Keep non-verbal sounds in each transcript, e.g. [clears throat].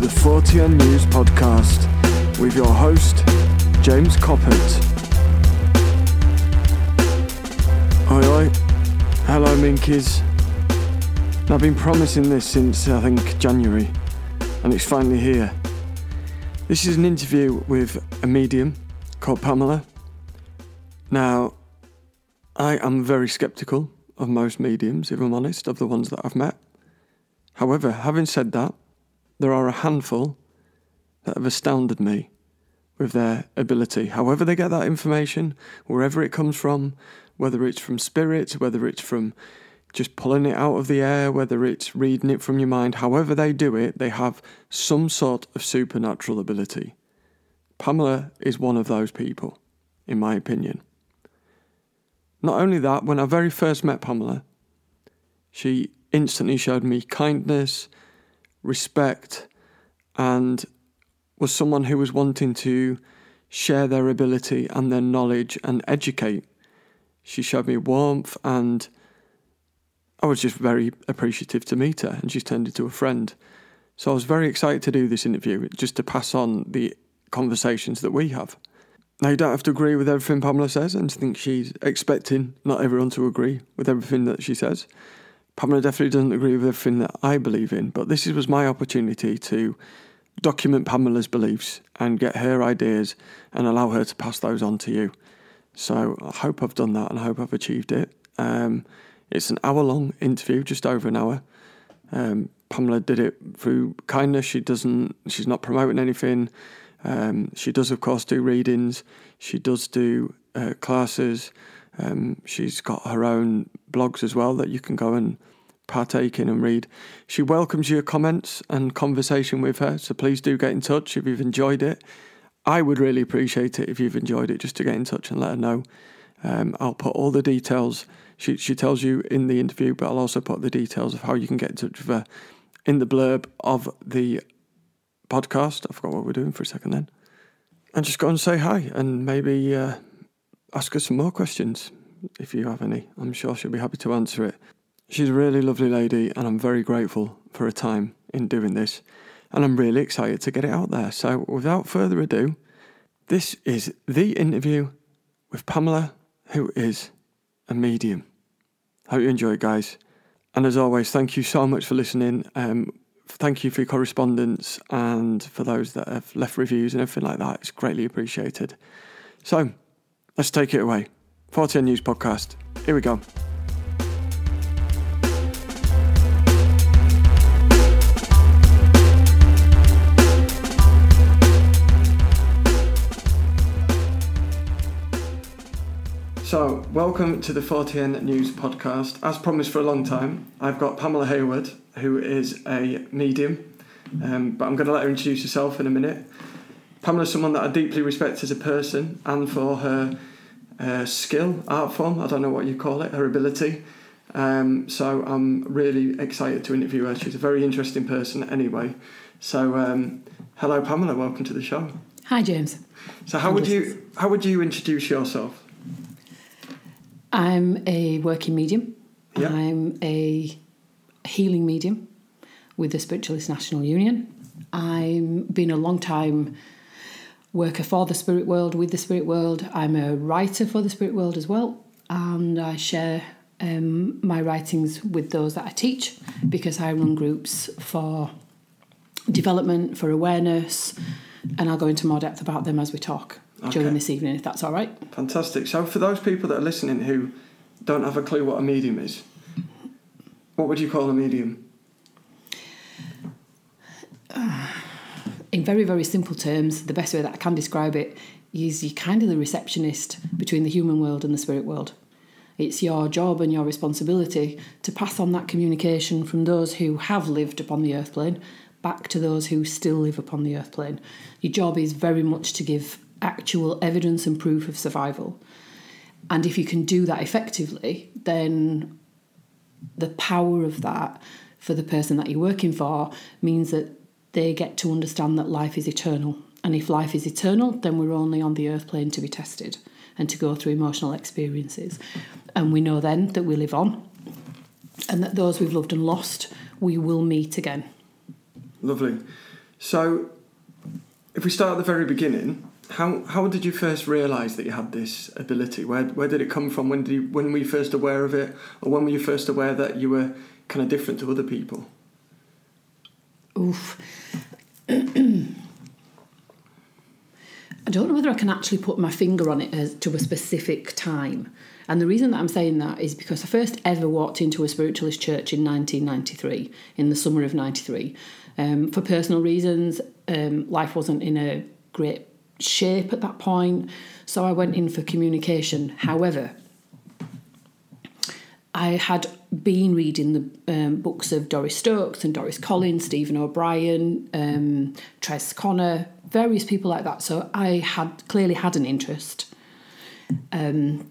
the 40 News podcast with your host, James Coppett. Oi, oi. Hello, Minkies. I've been promising this since I think January, and it's finally here. This is an interview with a medium called Pamela. Now, I am very skeptical of most mediums, if I'm honest, of the ones that I've met. However, having said that, there are a handful that have astounded me with their ability. However, they get that information, wherever it comes from, whether it's from spirits, whether it's from just pulling it out of the air, whether it's reading it from your mind, however they do it, they have some sort of supernatural ability. Pamela is one of those people, in my opinion. Not only that, when I very first met Pamela, she instantly showed me kindness, respect, and was someone who was wanting to share their ability and their knowledge and educate. She showed me warmth, and I was just very appreciative to meet her, and she's turned into a friend. So I was very excited to do this interview, just to pass on the conversations that we have. Now, you don't have to agree with everything Pamela says, and I think she's expecting not everyone to agree with everything that she says. Pamela definitely doesn't agree with everything that I believe in, but this was my opportunity to document Pamela's beliefs and get her ideas and allow her to pass those on to you. So I hope I've done that and I hope I've achieved it. Um, it's an hour long interview, just over an hour. Um, Pamela did it through kindness. She doesn't. She's not promoting anything. Um, she does, of course, do readings. She does do uh, classes. Um, she's got her own blogs as well that you can go and partake in and read. She welcomes your comments and conversation with her, so please do get in touch if you've enjoyed it. I would really appreciate it if you've enjoyed it, just to get in touch and let her know. Um, I'll put all the details. She she tells you in the interview, but I'll also put the details of how you can get in touch with her in the blurb of the podcast. I forgot what we're doing for a second then. And just go and say hi and maybe uh, ask her some more questions if you have any. I'm sure she'll be happy to answer it. She's a really lovely lady, and I'm very grateful for her time in doing this. And I'm really excited to get it out there. So, without further ado, this is the interview with Pamela, who is a medium. Hope you enjoy it, guys. And as always, thank you so much for listening. Um, thank you for your correspondence and for those that have left reviews and everything like that. It's greatly appreciated. So, let's take it away. 40 News Podcast. Here we go. So, welcome to the 4TN News podcast. As promised for a long time, I've got Pamela Hayward, who is a medium, um, but I'm going to let her introduce herself in a minute. Pamela's someone that I deeply respect as a person and for her uh, skill, art form, I don't know what you call it, her ability. Um, so, I'm really excited to interview her. She's a very interesting person, anyway. So, um, hello, Pamela. Welcome to the show. Hi, James. So, how would you how would you introduce yourself? I'm a working medium. Yeah. I'm a healing medium with the Spiritualist National Union. I'm been a long time worker for the spirit world, with the spirit world. I'm a writer for the spirit world as well, and I share um, my writings with those that I teach because I run groups for development, for awareness, and I'll go into more depth about them as we talk Okay. during this evening, if that's all right. Fantastic. So, for those people that are listening who don't have a clue what a medium is, what would you call a medium? in very, very simple terms, the best way that I can describe it is you're kind of the receptionist between the human world and the spirit world. It's your job and your responsibility to pass on that communication from those who have lived upon the earth plane back to those who still live upon the earth plane. Your job is very much to give actual evidence and proof of survival. And if you can do that effectively, then the power of that for the person that you're working for means that they get to understand that life is eternal. And if life is eternal, then we're only on the earth plane to be tested and to go through emotional experiences. And we know then that we live on and that those we've loved and lost, we will meet again. Lovely. So, if we start at the very beginning, how how did you first realise that you had this ability? Where where did it come from? When did you, when were you first aware of it, or when were you first aware that you were kind of different to other people? Oof. [clears throat] I don't know whether I can actually put my finger on it as to a specific time. And the reason that I'm saying that is because I first ever walked into a spiritualist church in 1993, in the summer of 93. Um, for personal reasons, um, life wasn't in a great shape at that point, so I went in for communication. However, I had been reading the um, books of Doris Stokes and Doris Collins, Stephen O'Brien, um, Tress Connor, various people like that. So I had clearly had an interest um,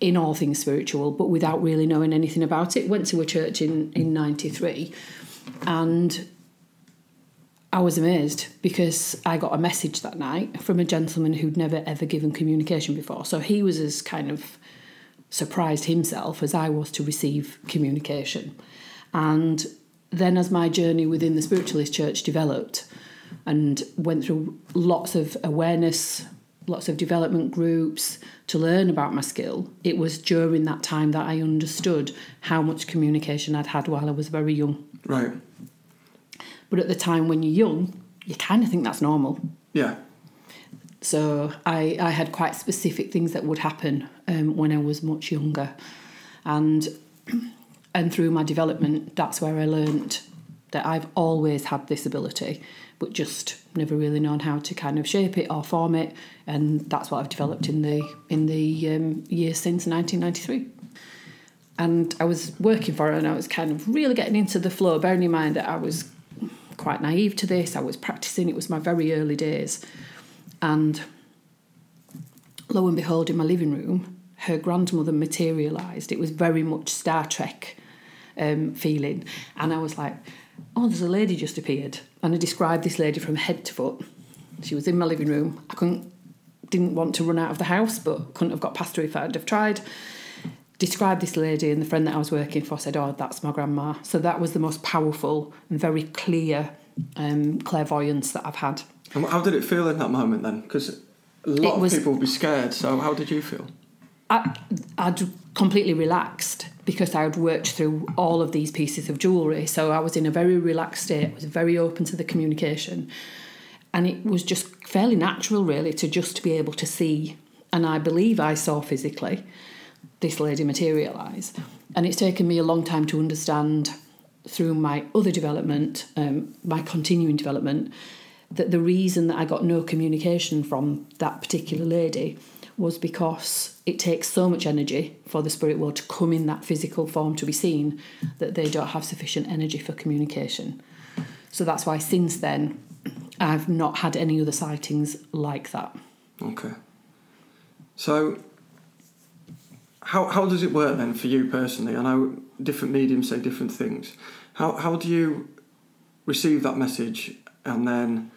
in all things spiritual, but without really knowing anything about it. Went to a church in in '93, and I was amazed because I got a message that night from a gentleman who'd never ever given communication before. So he was as kind of surprised himself as I was to receive communication. And then, as my journey within the spiritualist church developed and went through lots of awareness, lots of development groups to learn about my skill, it was during that time that I understood how much communication I'd had while I was very young. Right. But at the time when you're young, you kind of think that's normal. Yeah. So I, I had quite specific things that would happen um, when I was much younger, and [clears throat] and through my development, that's where I learnt that I've always had this ability, but just never really known how to kind of shape it or form it, and that's what I've developed in the in the um, years since 1993. And I was working for it, and I was kind of really getting into the flow, bearing in mind that I was quite naive to this. I was practicing; it was my very early days and lo and behold, in my living room, her grandmother materialised. It was very much Star Trek um, feeling. And I was like, oh, there's a lady just appeared. And I described this lady from head to foot. She was in my living room. I couldn't, didn't want to run out of the house, but couldn't have got past her if I'd have tried. Described this lady, and the friend that I was working for said, oh, that's my grandma. So that was the most powerful and very clear um, clairvoyance that I've had. And how did it feel in that moment then? Because a lot of people would be scared. So how did you feel? I, I'd completely relaxed because I had worked through all of these pieces of jewellery. So I was in a very relaxed state. I was very open to the communication. And it was just fairly natural, really, to just be able to see. And I believe I saw physically this lady materialise. And it's taken me a long time to understand through my other development, um, my continuing development, that the reason that I got no communication from that particular lady was because it takes so much energy for the spirit world to come in that physical form to be seen that they don't have sufficient energy for communication. So that's why since then I've not had any other sightings like that. Okay. So how how does it work then for you personally? I know different mediums say different things. How how do you receive that message and then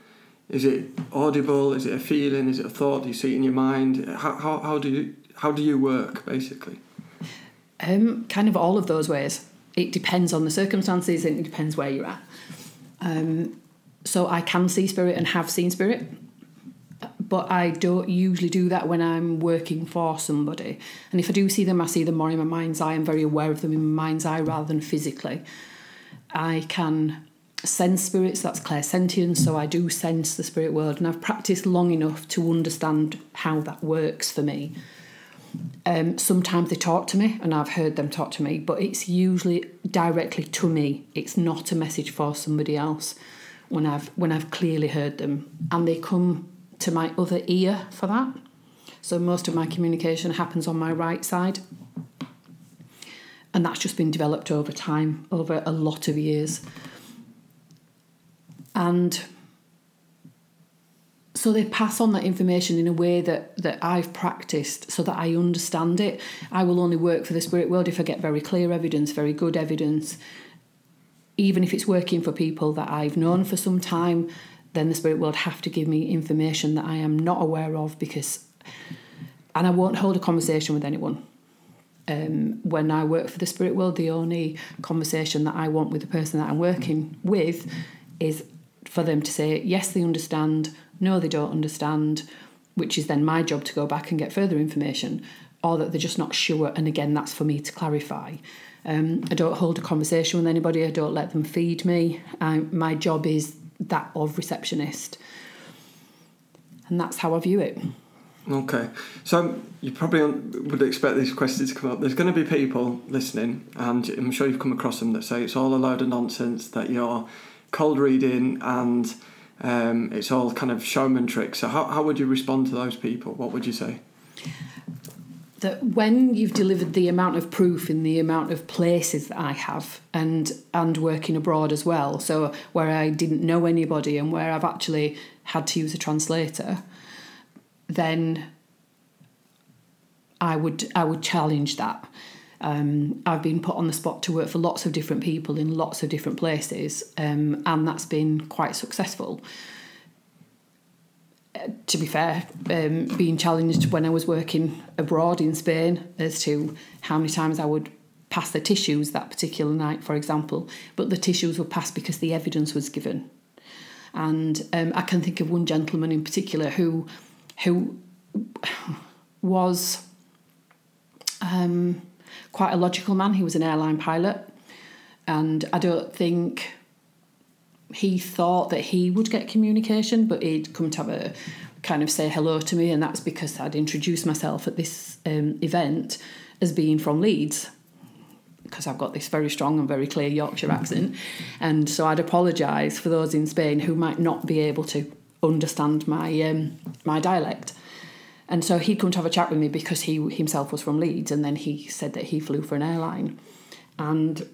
is it audible? Is it a feeling? Is it a thought? Do you see it in your mind? How, how, how do you how do you work basically? Um, kind of all of those ways. It depends on the circumstances and it depends where you're at. Um, so I can see spirit and have seen spirit, but I don't usually do that when I'm working for somebody. And if I do see them, I see them more in my mind's eye. I'm very aware of them in my mind's eye rather than physically. I can sense spirits, that's clairsentience, so I do sense the spirit world, and I've practiced long enough to understand how that works for me. Um, sometimes they talk to me, and I've heard them talk to me, but it's usually directly to me. It's not a message for somebody else when I've when I've clearly heard them, and they come to my other ear for that. So most of my communication happens on my right side, and that's just been developed over time, over a lot of years. And so they pass on that information in a way that, that I've practiced so that I understand it. I will only work for the spirit world if I get very clear evidence, very good evidence. Even if it's working for people that I've known for some time, then the spirit world have to give me information that I am not aware of because and I won't hold a conversation with anyone. Um, when I work for the spirit world, the only conversation that I want with the person that I'm working with is for them to say yes they understand no they don't understand which is then my job to go back and get further information or that they're just not sure. And again that's for me to clarify. Um, i don't hold a conversation with anybody. I don't let them feed me. I, my job is that of receptionist and that's how i view it Okay, so you probably would expect these questions to come up. There's going to be people listening, and I'm sure you've come across them that say it's all a load of nonsense, that you're cold reading, and um, it's all kind of showman tricks. So, how, how would you respond to those people? What would you say? That when you've delivered the amount of proof in the amount of places that I have, and and working abroad as well, so where I didn't know anybody and where I've actually had to use a translator then I would I would challenge that. Um, I've been put on the spot to work for lots of different people in lots of different places, um, and that's been quite successful. To be fair, um, being challenged when I was working abroad in Spain as to how many times I would pass the tissues that particular night, for example, but the tissues were passed because the evidence was given. And um, I can think of one gentleman in particular who who was um, quite a logical man. He was an airline pilot, and I don't think he thought that he would get communication, but he'd come to have a kind of say hello to me, and that's because I'd introduced myself at this um, event as being from Leeds because I've got this very strong and very clear Yorkshire accent. And so I'd apologise for those in Spain who might not be able to understand my um, my dialect. And so he'd come to have a chat with me because he himself was from Leeds, and then he said that he flew for an airline, and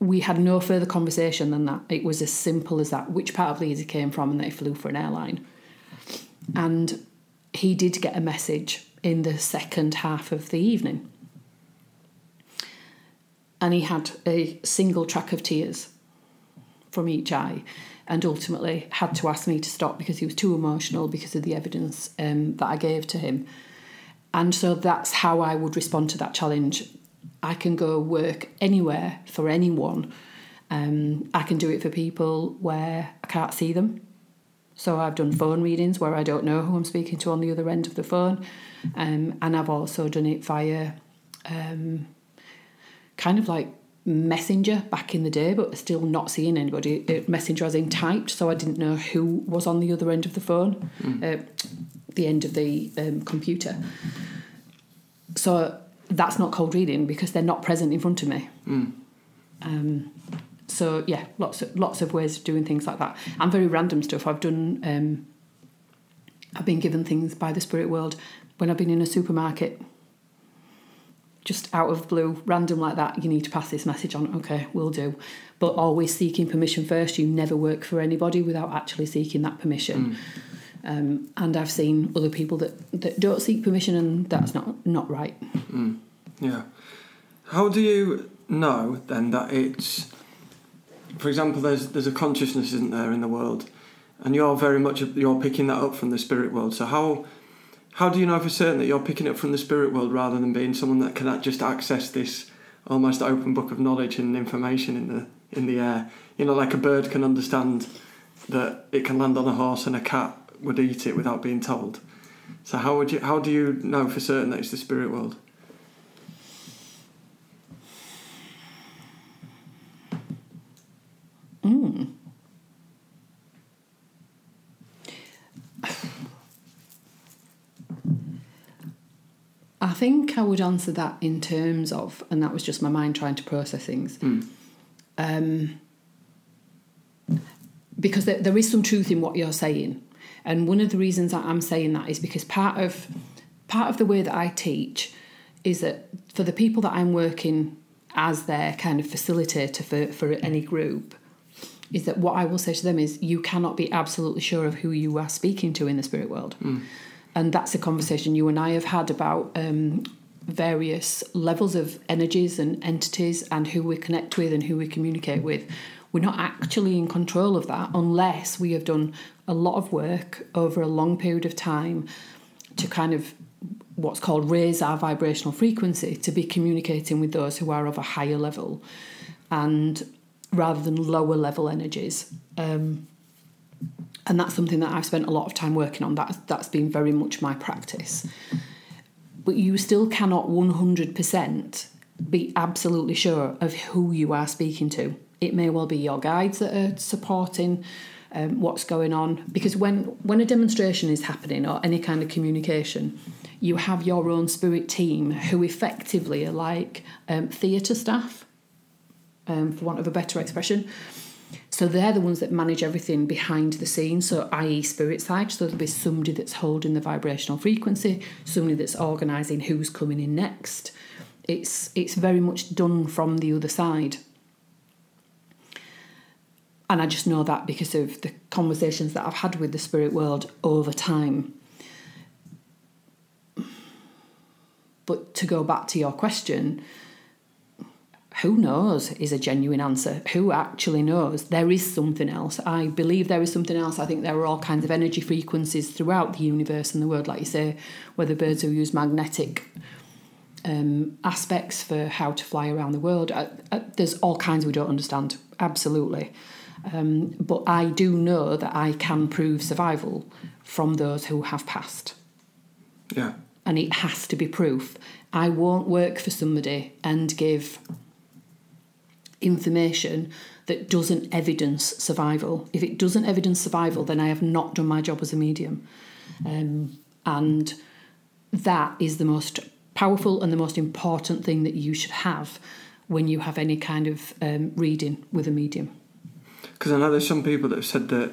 we had no further conversation than that. It was as simple as that. Which part of Leeds he came from, and that he flew for an airline, and he did get a message in the second half of the evening, and he had a single track of tears from each eye and ultimately had to ask me to stop because he was too emotional because of the evidence um, that I gave to him. And so that's how I would respond to that challenge. I can go work anywhere for anyone. Um, I can do it for people where I can't see them. So I've done phone readings where I don't know who I'm speaking to on the other end of the phone. Um, and I've also done it via um, kind of like Messenger back in the day, but still not seeing anybody. Uh, Messenger as in typed, so I didn't know who was on the other end of the phone, mm. uh, the end of the um, computer. So that's not cold reading because they're not present in front of me. Mm. Um, so yeah, lots of lots of ways of doing things like that, and very random stuff. I've done. Um, I've been given things by the spirit world when I've been in a supermarket just out of blue, random like that, you need to pass this message on. Okay, we'll do. But always seeking permission first. You never work for anybody without actually seeking that permission. Mm. Um, and I've seen other people that, that don't seek permission, and that's not not right. Mm. Yeah. How do you know then that it's, for example, there's there's a consciousness, isn't there, in the world, and you're very much you're picking that up from the spirit world. So how how do you know for certain that you're picking it from the spirit world rather than being someone that can just access this almost open book of knowledge and information in the in the air? You know, like a bird can understand that it can land on a horse and a cat would eat it without being told. So how would you how do you know for certain that it's the spirit world? Mm. I think I would answer that in terms of, and that was just my mind trying to process things. Mm. Um, because there, there is some truth in what you're saying, and one of the reasons that I'm saying that is because part of part of the way that I teach is that for the people that I'm working as their kind of facilitator for, for any group, is that what I will say to them is you cannot be absolutely sure of who you are speaking to in the spirit world. Mm and that's a conversation you and I have had about um, various levels of energies and entities and who we connect with and who we communicate with. We're not actually in control of that unless we have done a lot of work over a long period of time to kind of what's called raise our vibrational frequency to be communicating with those who are of a higher level. And rather than lower level energies. Um, and that's something that I've spent a lot of time working on. That, that's been very much my practice. But you still cannot 100% be absolutely sure of who you are speaking to. It may well be your guides that are supporting um, what's going on because when when a demonstration is happening or any kind of communication, you have your own spirit team who effectively are like um, theatre staff, um, for want of a better expression. So they're the ones that manage everything behind the scenes, so i.e. spirit side. So there'll be somebody that's holding the vibrational frequency, somebody that's organising who's coming in next. It's it's very much done from the other side. And I just know that because of the conversations that I've had with the spirit world over time. But to go back to your question, who knows is a genuine answer. Who actually knows? There is something else. I believe there is something else. I think there are all kinds of energy frequencies throughout the universe and the world, like you say, whether birds who use magnetic um, aspects for how to fly around the world. Uh, uh, there's all kinds we don't understand, absolutely. Um, but I do know that I can prove survival from those who have passed. Yeah. And it has to be proof. I won't work for somebody and give information that doesn't evidence survival. If it doesn't evidence survival, then I have not done my job as a medium. Um, and that is the most powerful and the most important thing that you should have when you have any kind of um, reading with a medium. Because I know there's some people that have said that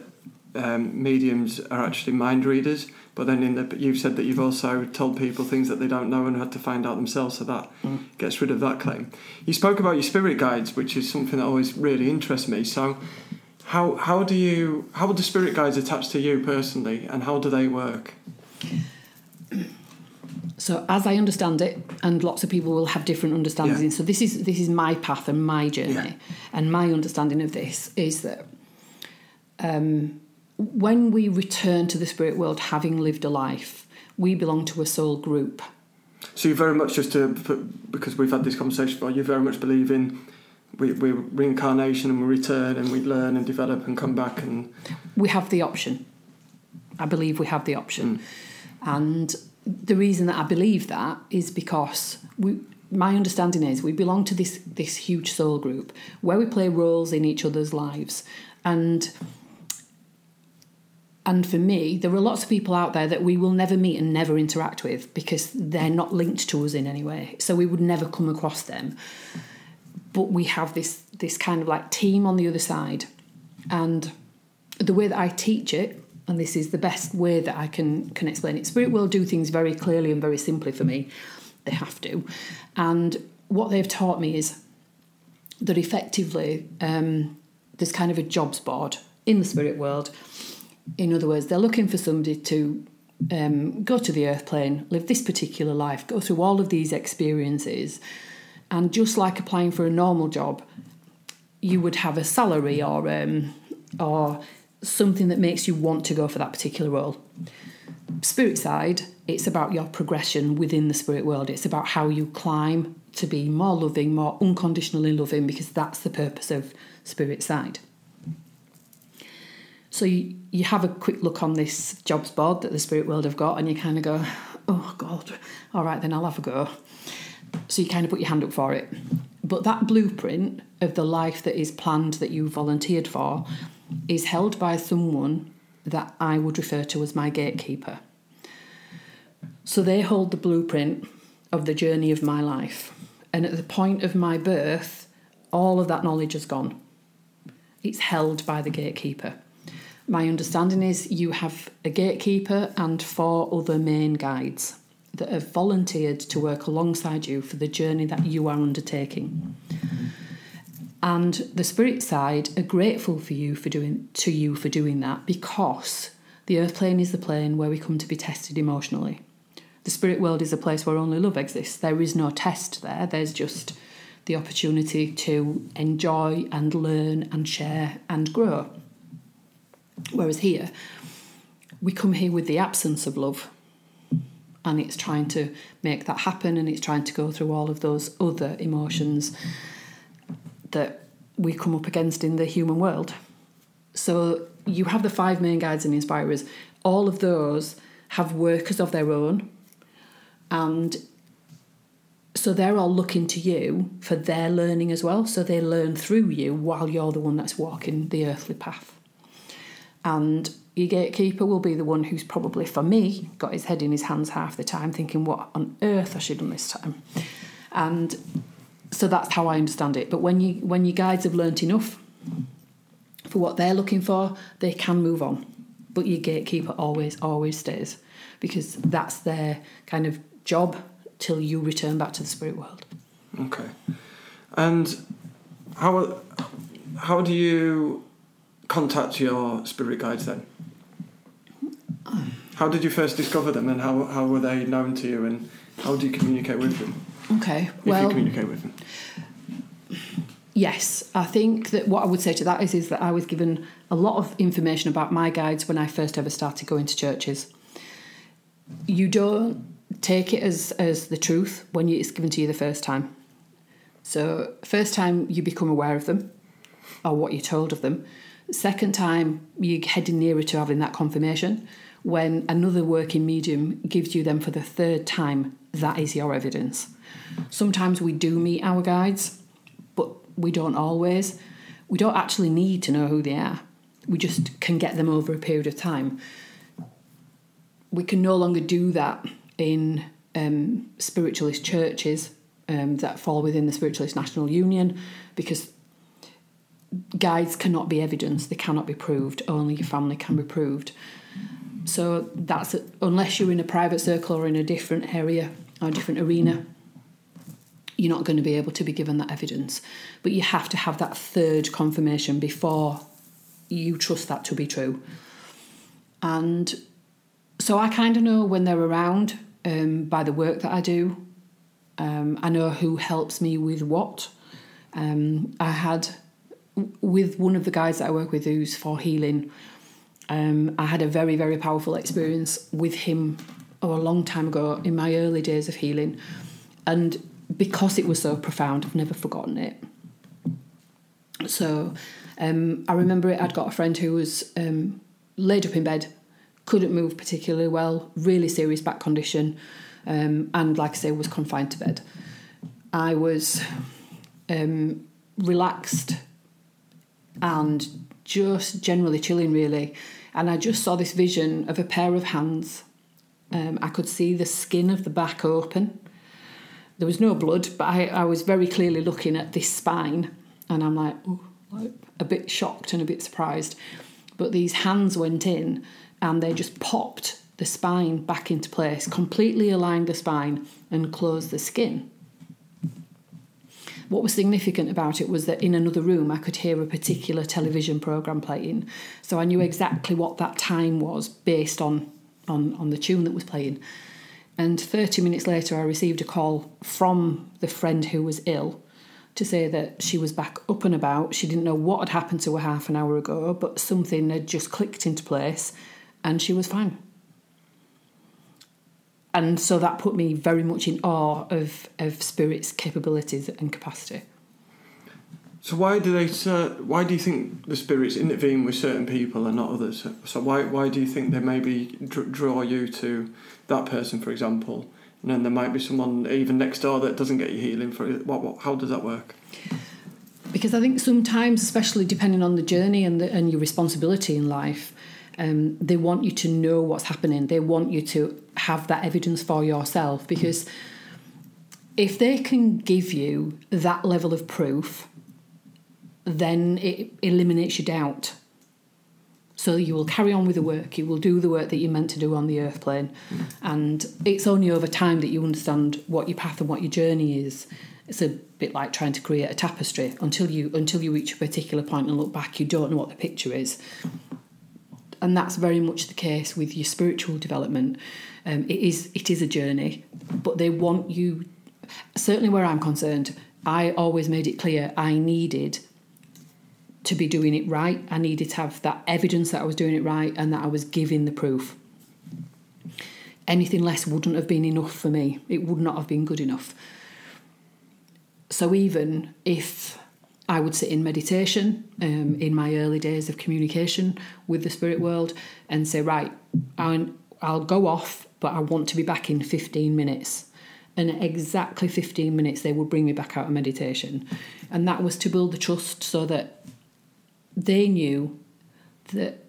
um, mediums are actually mind readers, but then in the you've said that you've also told people things that they don't know and had to find out themselves, so that mm. gets rid of that claim. You spoke about your spirit guides, which is something that always really interests me. So, how how do you how would the spirit guides attach to you personally, and how do they work? [clears throat] So, as I understand it, and lots of people will have different understandings. Yeah. So, this is this is my path and my journey, yeah. and my understanding of this is that um, when we return to the spirit world, having lived a life, we belong to a soul group. So, you very much just to because we've had this conversation before, you very much believe in we, we reincarnation and we return and we learn and develop and come back and we have the option. I believe we have the option, mm. and the reason that I believe that is because we, my understanding is we belong to this this huge soul group where we play roles in each other's lives. And and for me there are lots of people out there that we will never meet and never interact with because they're not linked to us in any way. So we would never come across them. But we have this this kind of like team on the other side. And the way that I teach it and this is the best way that I can can explain it. Spirit will do things very clearly and very simply for me. They have to, and what they've taught me is that effectively um, there's kind of a jobs board in the spirit world. In other words, they're looking for somebody to um, go to the earth plane, live this particular life, go through all of these experiences, and just like applying for a normal job, you would have a salary or um, or something that makes you want to go for that particular role. Spirit side, it's about your progression within the spirit world. It's about how you climb to be more loving, more unconditionally loving, because that's the purpose of spirit side. So you, you have a quick look on this jobs board that the spirit world have got, and you kind of go, oh God, all right, then I'll have a go. So you kind of put your hand up for it. But that blueprint of the life that is planned that you volunteered for is held by someone that I would refer to as my gatekeeper. So they hold the blueprint of the journey of my life. And at the point of my birth, all of that knowledge has gone. It's held by the gatekeeper. My understanding is you have a gatekeeper and four other main guides that have volunteered to work alongside you for the journey that you are undertaking and the spirit side are grateful for you for doing to you for doing that because the earth plane is the plane where we come to be tested emotionally. The spirit world is a place where only love exists. There is no test there. There's just the opportunity to enjoy and learn and share and grow. Whereas here, we come here with the absence of love. And it's trying to make that happen and it's trying to go through all of those other emotions that we come up against in the human world. So you have the five main guides and inspirers. All of those have workers of their own, and so they're all looking to you for their learning as well. So they learn through you while you're the one that's walking the earthly path. And your gatekeeper will be the one who's probably, for me, got his head in his hands half the time, thinking, what on earth I should done this time? And so that's how I understand it. But when you when your guides have learnt enough for what they're looking for, they can move on. But your gatekeeper always, always stays because that's their kind of job till you return back to the spirit world. Okay. And how how do you contact your spirit guides then? How did you first discover them and how, how were they known to you and how do you communicate with them? Okay. If well, you communicate with them. Yes, I think that what I would say to that is, is that I was given a lot of information about my guides when I first ever started going to churches. You don't take it as, as the truth when it's given to you the first time. So, first time you become aware of them or what you're told of them. Second time you're heading nearer to having that confirmation. When another working medium gives you them for the third time, that is your evidence. Sometimes we do meet our guides, but we don't always. We don't actually need to know who they are. We just can get them over a period of time. We can no longer do that in um, spiritualist churches um, that fall within the Spiritualist National Union because guides cannot be evidence, they cannot be proved, only your family can be proved. So that's a, unless you're in a private circle or in a different area or a different arena, you're not going to be able to be given that evidence. But you have to have that third confirmation before you trust that to be true. And so I kind of know when they're around um, by the work that I do. Um, I know who helps me with what. Um, I had with one of the guys that I work with who's for healing. Um, I had a very very powerful experience with him oh, a long time ago in my early days of healing, and because it was so profound, I've never forgotten it. So um, I remember it. I'd got a friend who was um, laid up in bed, couldn't move particularly well, really serious back condition, um, and like I say, was confined to bed. I was um, relaxed and just generally chilling, really. And I just saw this vision of a pair of hands. Um, I could see the skin of the back open. There was no blood, but I, I was very clearly looking at this spine, and I'm like, like a bit shocked and a bit surprised. But these hands went in and they just popped the spine back into place, completely aligned the spine and closed the skin. What was significant about it was that in another room I could hear a particular television program playing, so I knew exactly what that time was based on on, on the tune that was playing. And 30 minutes later, I received a call from the friend who was ill to say that she was back up and about. She didn't know what had happened to her half an hour ago, but something had just clicked into place and she was fine. And so that put me very much in awe of, of spirit's capabilities and capacity. So why do they? Why do you think the spirits intervene with certain people and not others? So why why do you think they maybe draw you to that person, for example, and then there might be someone even next door that doesn't get you healing for it? What, what how does that work? Because I think sometimes, especially depending on the journey and the, and your responsibility in life, um, they want you to know what's happening. They want you to have that evidence for yourself because if they can give you that level of proof, then it eliminates your doubt. So you will carry on with the work, you will do the work that you're meant to do on the earth plane. And it's only over time that you understand what your path and what your journey is. It's a bit like trying to create a tapestry. Until you until you reach a particular point and look back, you don't know what the picture is and that's very much the case with your spiritual development. Um, it is it is a journey, but they want you. Certainly, where I'm concerned, I always made it clear I needed to be doing it right. I needed to have that evidence that I was doing it right and that I was giving the proof. Anything less wouldn't have been enough for me. It would not have been good enough. So even if I would sit in meditation um, in my early days of communication with the spirit world and say, right, I'll, I'll go off, but I want to be back in 15 minutes. And exactly 15 minutes, they would bring me back out of meditation. And that was to build the trust so that they knew that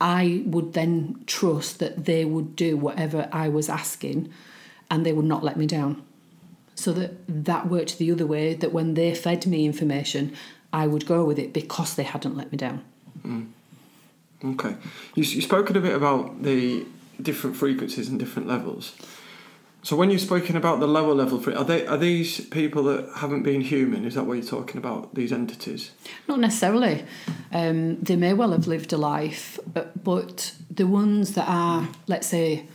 I would then trust that they would do whatever I was asking and they would not let me down. So that that worked the other way, that when they fed me information, I would go with it because they hadn't let me down. Mm. Okay. You, you spoken a bit about the different frequencies and different levels. So when you've spoken about the lower level, are they are these people that haven't been human? Is that what you're talking about? These entities? Not necessarily. Um, they may well have lived a life, but, but the ones that are, let's say,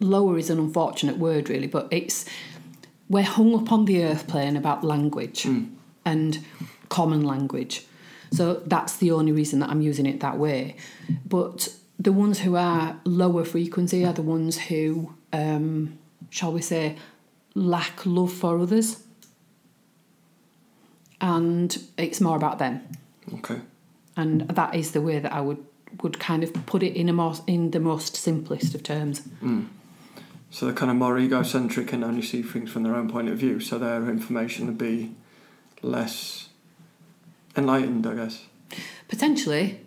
lower is an unfortunate word, really. But it's we're hung up on the earth plane about language mm. and common language. So that's the only reason that I'm using it that way. But the ones who are lower frequency are the ones who um, shall we say, lack love for others. And it's more about them. Okay. And that is the way that I would would kind of put it in a more in the most simplest of terms. Mm. So they're kind of more egocentric and only see things from their own point of view. So their information would be less enlightened, I guess. Potentially,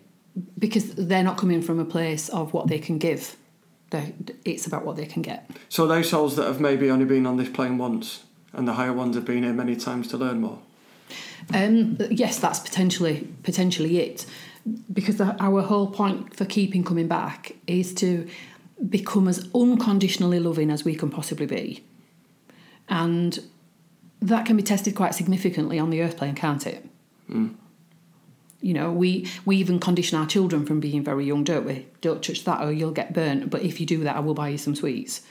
because they're not coming from a place of what they can give it's about what they can get. So those souls that have maybe only been on this plane once, and the higher ones have been here many times to learn more. Um, yes, that's potentially potentially it, because our whole point for keeping coming back is to become as unconditionally loving as we can possibly be, and that can be tested quite significantly on the earth plane, can't it? Mm. You know, we we even condition our children from being very young, don't we? Don't touch that or you'll get burnt. But if you do that, I will buy you some sweets.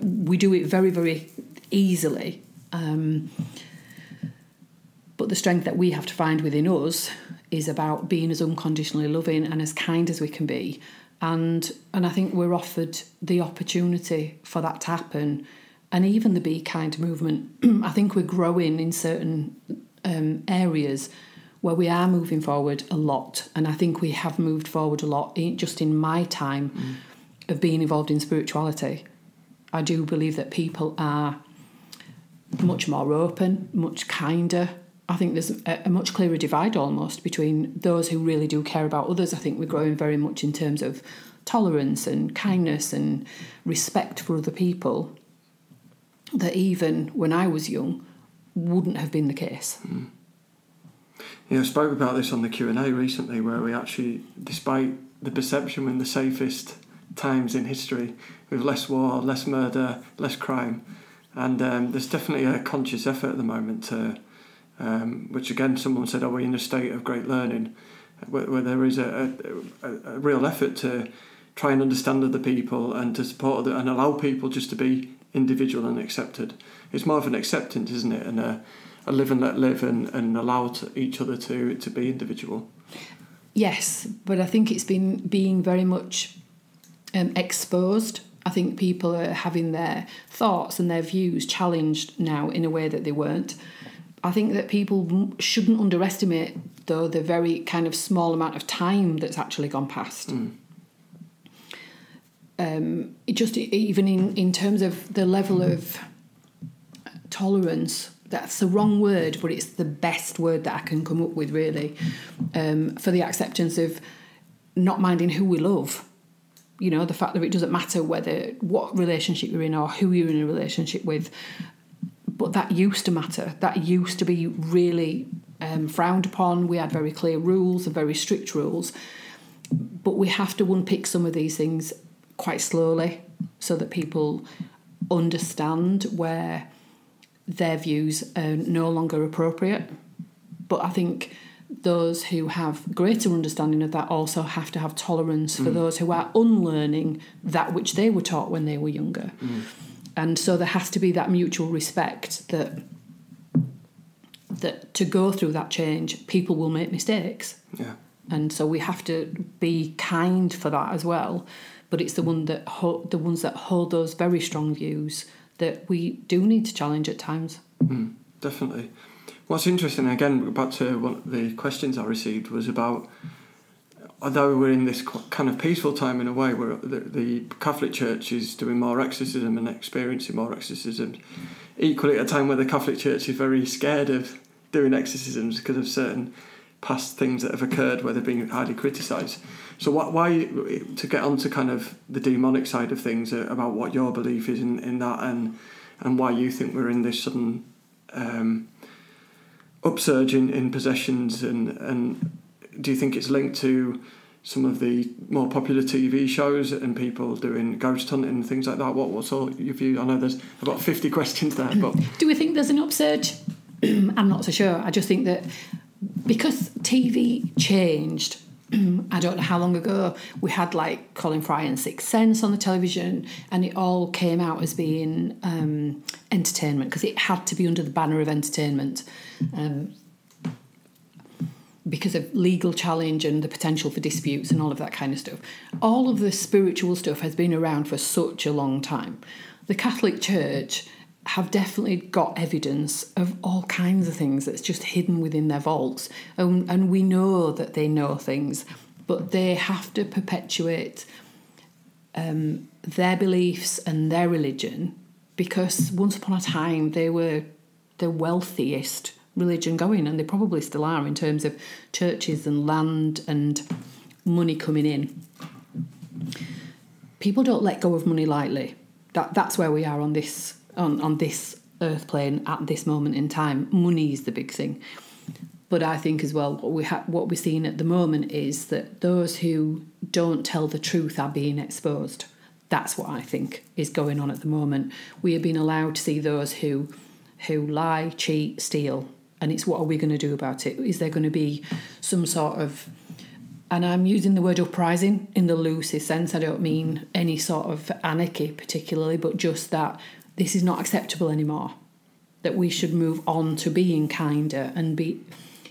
We do it very, very easily. Um, but the strength that we have to find within us is about being as unconditionally loving and as kind as we can be. And and I think we're offered the opportunity for that to happen. And even the Be Kind movement, [clears throat] I think we're growing in certain um, areas where we are moving forward a lot. And I think we have moved forward a lot just in my time mm. of being involved in spirituality. I do believe that people are much more open, much kinder. I think there's a, a, much clearer divide almost between those who really do care about others. I think we're growing very much in terms of tolerance and kindness and respect for other people that even when I was young wouldn't have been the case. Mm. Yeah, I spoke about this on the Q and A recently, where we actually, despite the perception we're in the safest times in history, with less war, less murder, less crime, and um, there's definitely a conscious effort at the moment to, um, which again someone said, "Are we in a state of great learning?" Where, where there is a, a, a, real effort to try and understand other people and to support other, and allow people just to be individual and accepted. It's more of an acceptance, isn't it? And a live and let live and, and allow each other to, to be individual. Yes, but I think it's been being very much um, exposed. I think people are having their thoughts and their views challenged now in a way that they weren't. I think that people shouldn't underestimate, though, the very kind of small amount of time that's actually gone past. Mm. Um, just even in, in terms of the level of tolerance that's the wrong word, but it's the best word that I can come up with, really, um, for the acceptance of not minding who we love. You know, the fact that it doesn't matter whether what relationship you're in or who you're in a relationship with, but that used to matter. That used to be really um, frowned upon. We had very clear rules and very strict rules, but we have to unpick some of these things quite slowly so that people understand where their views are no longer appropriate. But I think those who have greater understanding of that also have to have tolerance for mm. those who are unlearning that which they were taught when they were younger. Mm. And so there has to be that mutual respect that that to go through that change, people will make mistakes. Yeah. And so we have to be kind for that as well. But it's the one that ho- the ones that hold those very strong views that we do need to challenge at times. Mm, definitely. What's interesting, again, back to one of the questions I received, was about although we're in this kind of peaceful time in a way where the, the Catholic Church is doing more exorcism and experiencing more exorcisms, equally at a time where the Catholic Church is very scared of doing exorcisms because of certain past things that have occurred where they're being highly criticised. So what, why to get onto kind of the demonic side of things uh, about what your belief is in, in that and and why you think we're in this sudden um, upsurge in, in possessions and and do you think it's linked to some of the more popular TV shows and people doing ghost hunting and things like that? What what's all your view? I know there's about fifty [laughs] questions there, but do we think there's an upsurge? [clears throat] I'm not so sure. I just think that because TV changed. [clears throat] I don't know how long ago we had like Colin Fry and Sixth Sense on the television, and it all came out as being um, entertainment because it had to be under the banner of entertainment. Um, because of legal challenge and the potential for disputes and all of that kind of stuff. All of the spiritual stuff has been around for such a long time. The Catholic Church have definitely got evidence of all kinds of things that's just hidden within their vaults. And, and we know that they know things, but they have to perpetuate um, their beliefs and their religion because once upon a time they were the wealthiest religion going, and they probably still are in terms of churches and land and money coming in. People don't let go of money lightly. That that's where we are on this on, on this earth plane at this moment in time. Money is the big thing. But I think as well, what we ha- what we're seeing at the moment is that those who don't tell the truth are being exposed. That's what I think is going on at the moment. We are being allowed to see those who who lie, cheat, steal, and it's what are we going to do about it? Is there going to be some sort of and I'm using the word uprising in the loosest sense. I don't mean any sort of anarchy particularly, but just that this is not acceptable anymore. That we should move on to being kinder and be,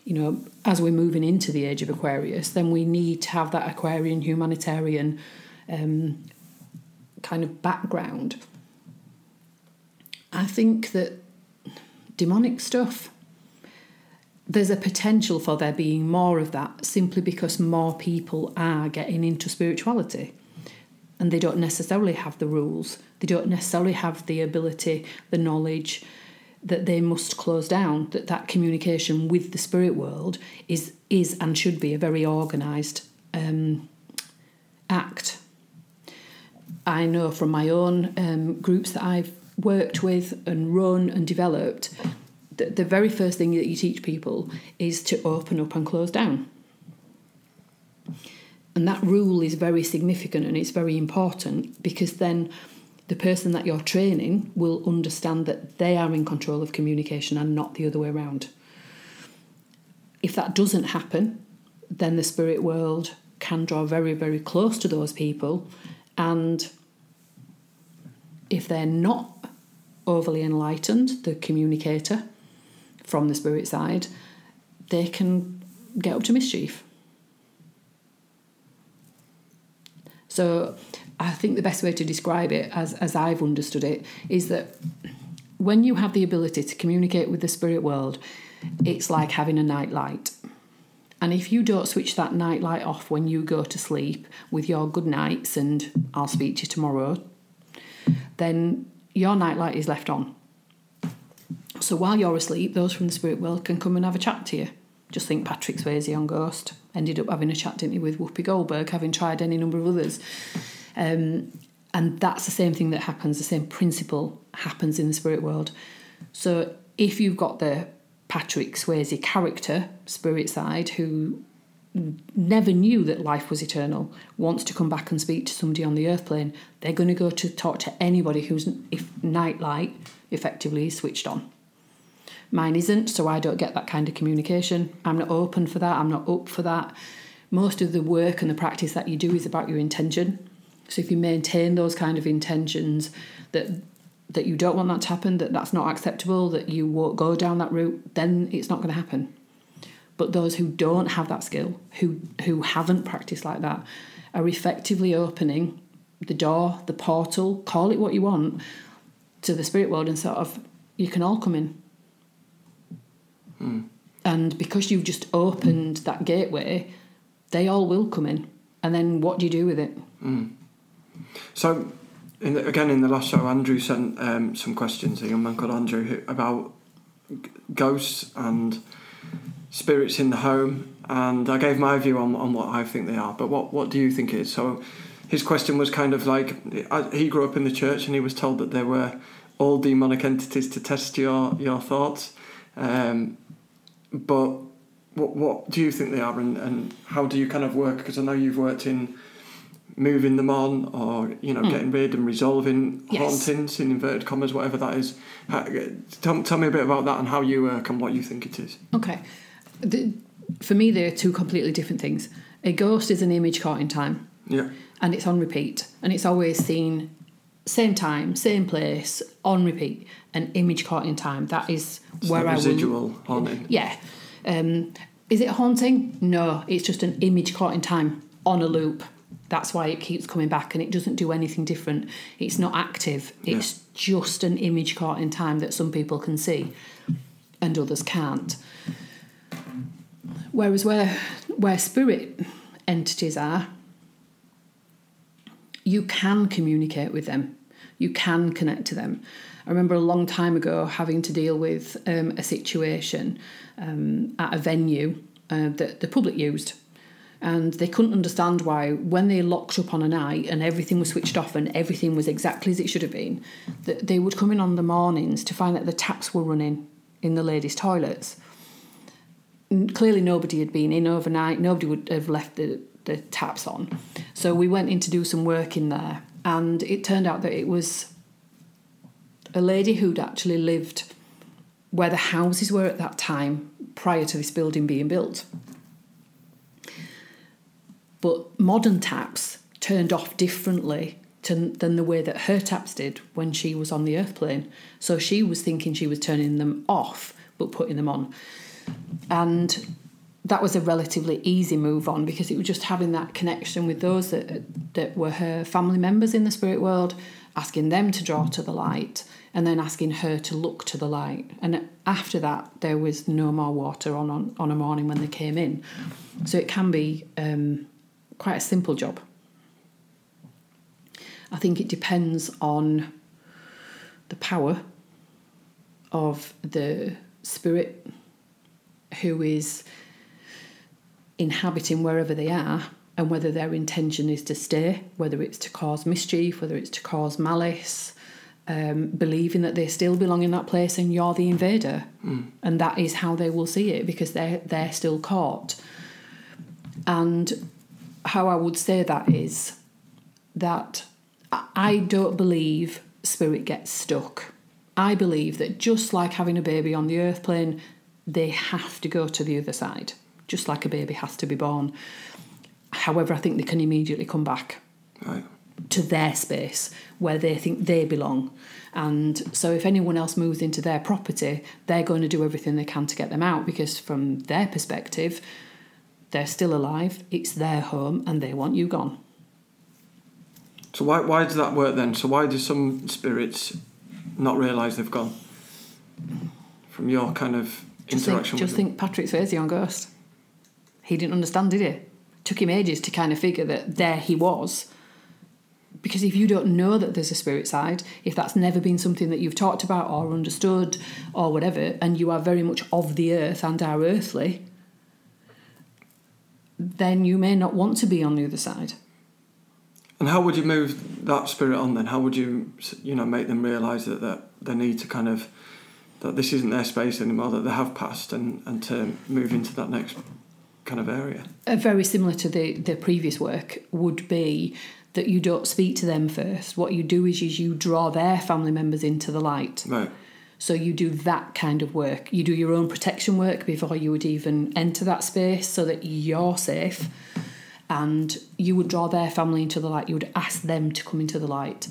you know, as we're moving into the age of Aquarius, then we need to have that Aquarian humanitarian um, kind of background. I think that demonic stuff there's a potential for there being more of that simply because more people are getting into spirituality and they don't necessarily have the rules they don't necessarily have the ability the knowledge that they must close down that that communication with the spirit world is is and should be a very organized um, act i know from my own um, groups that i've worked with and run and developed the, the very first thing that you teach people is to open up and close down. And that rule is very significant and it's very important because then the person that you're training will understand that they are in control of communication and not the other way around. If that doesn't happen, then the spirit world can draw very, very close to those people. And if they're not overly enlightened, the communicator, from the spirit side, they can get up to mischief. So I think the best way to describe it, as, as I've understood it, is that when you have the ability to communicate with the spirit world, it's like having a night light. And if you don't switch that night light off when you go to sleep with your good nights and I'll speak to you tomorrow, then your night light is left on. So while you're asleep, those from the spirit world can come and have a chat to you. Just think Patrick Swayze on Ghost ended up having a chat, didn't he, with Whoopi Goldberg, having tried any number of others. Um, and that's the same thing that happens, the same principle happens in the spirit world. So if you've got the Patrick Swayze character, spirit side, who never knew that life was eternal, wants to come back and speak to somebody on the earth plane, they're going to go to talk to anybody who's, if nightlight effectively is switched on. Mine isn't, so I don't get that kind of communication. I'm not open for that, I'm not up for that. Most of the work and the practice that you do is about your intention. So if you maintain those kind of intentions that that you don't want that to happen, that that's not acceptable, that you won't go down that route, then it's not going to happen. But those who don't have that skill, who who haven't practiced like that, are effectively opening the door, the portal, call it what you want, to the spirit world and sort of you can all come in And because you've just opened that gateway, they all will come in. And then what do you do with it? So, in the, again, in the last show, Andrew sent um, some questions, a young man called Andrew, who, about g- ghosts and spirits in the home. And I gave my view on, on what I think they are. But what, what do you think it is? So, his question was kind of like I- he grew up in the church and he was told that there were all demonic entities to test your, your thoughts. Um, but what, what do you think they are and, and how do you kind of work? Because I know you've worked in moving them on or you know hmm. getting rid and resolving Yes. hauntings in inverted commas whatever that is how, tell, tell me a bit about that and how you work and what you think it is Okay. The, for me, they're two completely different things. A ghost is an image caught in time. yeah and it's on repeat and it's always seen same time same place on repeat an image caught in time. That is it's where i residual will haunting yeah. Um, is it haunting? No it's just an image caught in time on a loop. That's why it keeps coming back and it doesn't do anything different. It's not active. It's just an image caught in time that some people can see and others can't. Whereas where where spirit entities are you can communicate with them. You can connect to them. I remember a long time ago having to deal with um, a situation um, at a venue uh, that the public used. And they couldn't understand why, when they locked up on a night and everything was switched off and everything was exactly as it should have been, that they would come in on the mornings to find that the taps were running in the ladies' toilets. N- Clearly, nobody had been in overnight. Nobody would have left the, the taps on. So we went in to do some work in there, and it turned out that it was a lady who'd actually lived where the houses were at that time prior to this building being built. But modern taps turned off differently to, than the way that her taps did when she was on the earth plane. So she was thinking she was turning them off but putting them on. And that was a relatively easy move on because it was just having that connection with those that that were her family members in the spirit world, asking them to draw to the light, and then asking her to look to the light. And after that, there was no more water on on, on a morning when they came in. So it can be um, quite a simple job. I think it depends on the power of the spirit who is inhabiting wherever they are and whether their intention is to stay, whether it's to cause mischief, whether it's to cause malice, um, believing that they still belong in that place and you're the invader. And that is how they will see it because they're, they're still caught. And how I would say that is that I- I don't believe spirit gets stuck. I believe that just like having a baby on the earth plane, they have to go to the other side, just like a baby has to be born. However, I think they can immediately come back right to their space where they think they belong. And so, if anyone else moves into their property, they're going to do everything they can to get them out because, from their perspective, they're still alive, it's their home, and they want you gone. so why, why does that work then so why do some spirits not realise they've gone from your kind of Just think, interaction just think Patrick Swayze on Ghost. He didn't understand, did he? Took him ages to kind of figure that there he was. Because if you don't know that there's a spirit side, if that's never been something that you've talked about or understood or whatever, and you are very much of the earth and are earthly, then you may not want to be on the other side. And how would you move that spirit on then? How would you, you know, make them realise that, that they need to kind of, that this isn't their space anymore, that they have passed and, and to move into that next kind of area? Uh, very similar to the, the previous work would be that you don't speak to them first. What you do is, is you draw their family members into the light. Right. So you do that kind of work. You do your own protection work before you would even enter that space so that you're safe. And you would draw their family into the light. You would ask them to come into the light.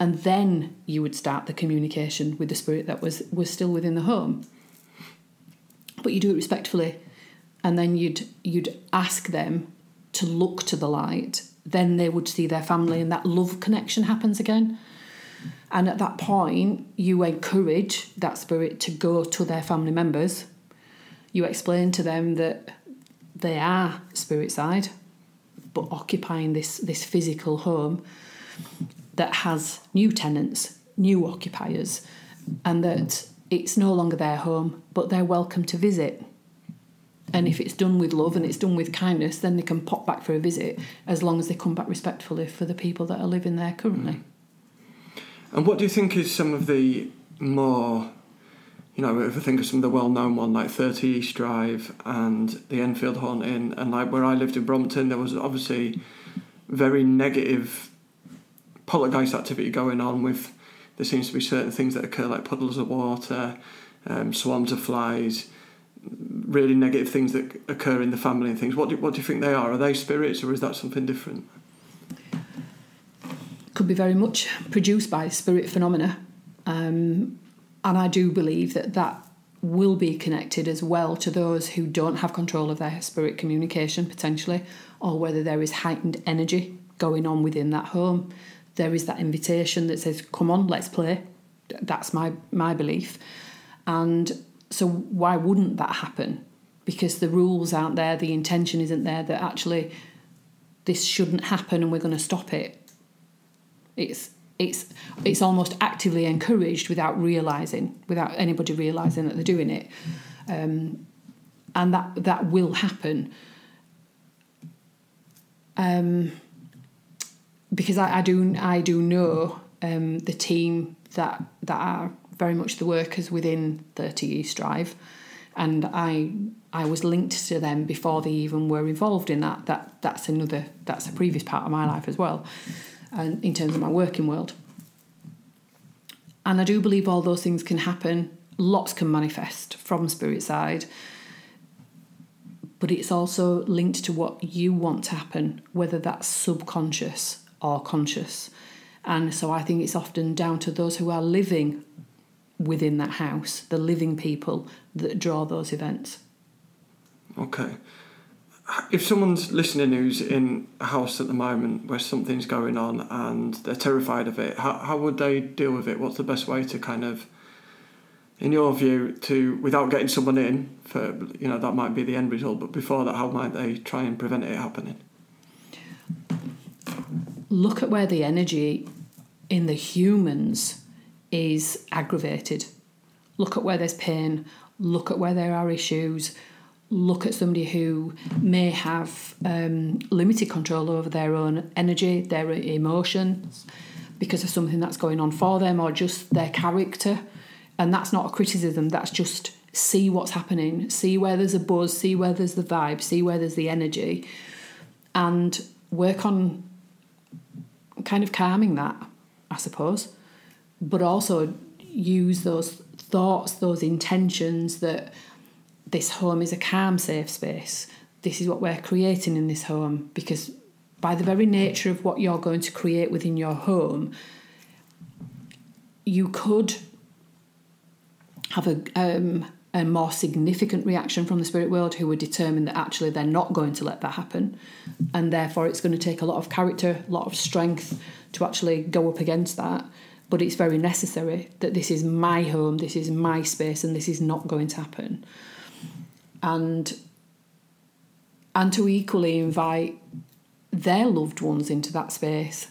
And then you would start the communication with the spirit that was, was still within the home. But you do it respectfully. And then you'd you'd ask them to look to the light. Then they would see their family and that love connection happens again. And at that point, you encourage that spirit to go to their family members You explain to them that they are spirit side, but occupying this this physical home that has new tenants, new occupiers, and that it's no longer their home, but they're welcome to visit. And if it's done with love and it's done with kindness, then they can pop back for a visit as long as they come back respectfully for the people that are living there currently. And what do you think is some of the more, you know, if I think of some of the well-known one like 30 East Drive and the Enfield Haunting, and like where I lived in Brompton, there was obviously very negative poltergeist activity going on with. There seems to be certain things that occur like puddles of water, um, swarms of flies, really negative things that occur in the family and things. What do, what do you think they are? Are they spirits or is that something different? Could be very much produced by spirit phenomena. Um, and I do believe that that will be connected as well to those who don't have control of their spirit communication potentially, or whether there is heightened energy going on within that home. There is that invitation that says, "Come on, let's play." That's my my belief, and so why wouldn't that happen? Because the rules aren't there, the intention isn't there that actually this shouldn't happen and we're going to stop it. It's it's it's almost actively encouraged without realizing, without anybody realizing that they're doing it, um, and that that will happen. Um, because I, I do I do know um, the team that that are very much the workers within 30 East Drive, and I I was linked to them before they even were involved in that. That that's another that's a previous part of my life as well, and in terms of my working world. And I do believe all those things can happen. Lots can manifest from spirit side, but it's also linked to what you want to happen, whether that's subconscious or conscious. And so I think it's often down to those who are living within that house, the living people that draw those events. Okay. If someone's listening who's in a house at the moment where something's going on and they're terrified of it, how, how would they deal with it? What's the best way to kind of, in your view, to without getting someone in for you know that might be the end result, but before that, how might they try and prevent it happening? Look at where the energy in the humans is aggravated. Look at where there's pain, look at where there are issues, look at somebody who may have um, limited control over their own energy, their emotions, because of something that's going on for them or just their character. And that's not a criticism, that's just see what's happening, see where there's a buzz, see where there's the vibe, see where there's the energy, and work on kind of calming that, I suppose but also use those thoughts, those intentions that this home is a calm, safe space. This is what we're creating in this home because by the very nature of what you're going to create within your home, you could have a um, a more significant reaction from the spirit world who are determined that actually they're not going to let that happen, and therefore it's going to take a lot of character, a lot of strength to actually go up against that but it's very necessary that this is my home, this is my space, and this is not going to happen. And and to equally invite their loved ones into that space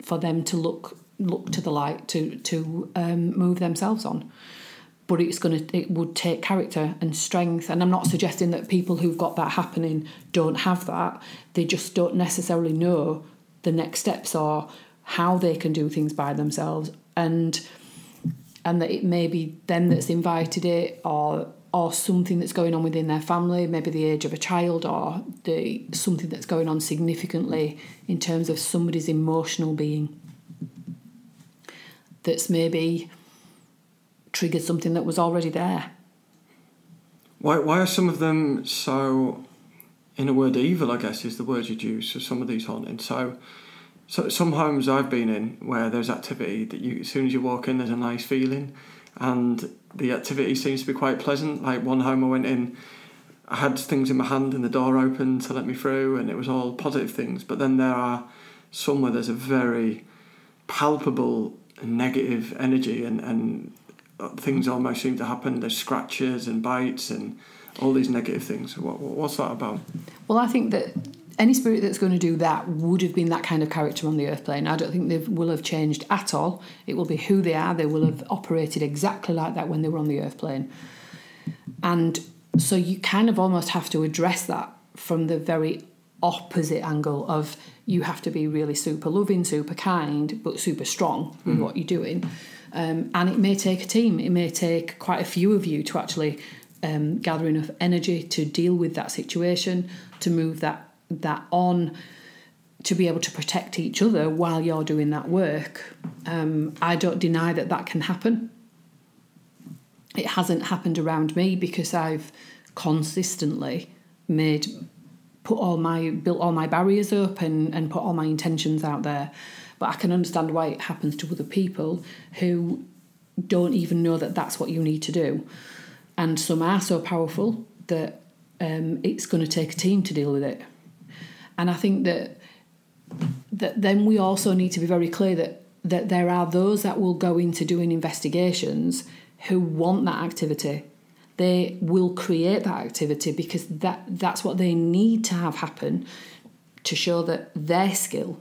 for them to look look to the light to to um, move themselves on but it's to it would take character and strength and i'm not suggesting that people who've got that happening don't have that they just don't necessarily know the next steps or how they can do things by themselves and and that it may be them that's invited it or or something that's going on within their family, maybe the age of a child or the something that's going on significantly in terms of somebody's emotional being that's maybe triggered something that was already there. Why why are some of them so in a word evil, I guess is the word you'd use for some of these hauntings. So so some homes I've been in where there's activity that you as soon as you walk in there's a nice feeling and the activity seems to be quite pleasant. Like one home I went in I had things in my hand and the door opened to let me through and it was all positive things. But then there are some where there's a very palpable negative energy and, and things almost seem to happen. There's scratches and bites and all these negative things. What, what's that about? Well, I think that any spirit that's going to do that would have been that kind of character on the earth plane. I don't think they will have changed at all. It will be who they are. They will have operated exactly like that when they were on the earth plane. And so you kind of almost have to address that from the very opposite angle of you have to be really super loving, super kind, but super strong with what you're doing. Um, and it may take a team. It may take quite a few of you to actually um, gather enough energy to deal with that situation, to move that that on, to be able to protect each other while you're doing that work. Um, I don't deny that that can happen. It hasn't happened around me because I've consistently made put all my built all my barriers up and, and put all my intentions out there. But I can understand why it happens to other people who don't even know that that's what you need to do. And some are so powerful that um, it's going to take a team to deal with it. And I think that that then we also need to be very clear that that there are those that will go into doing investigations who want that activity. They will create that activity because that that's what they need to have happen to show that their skill.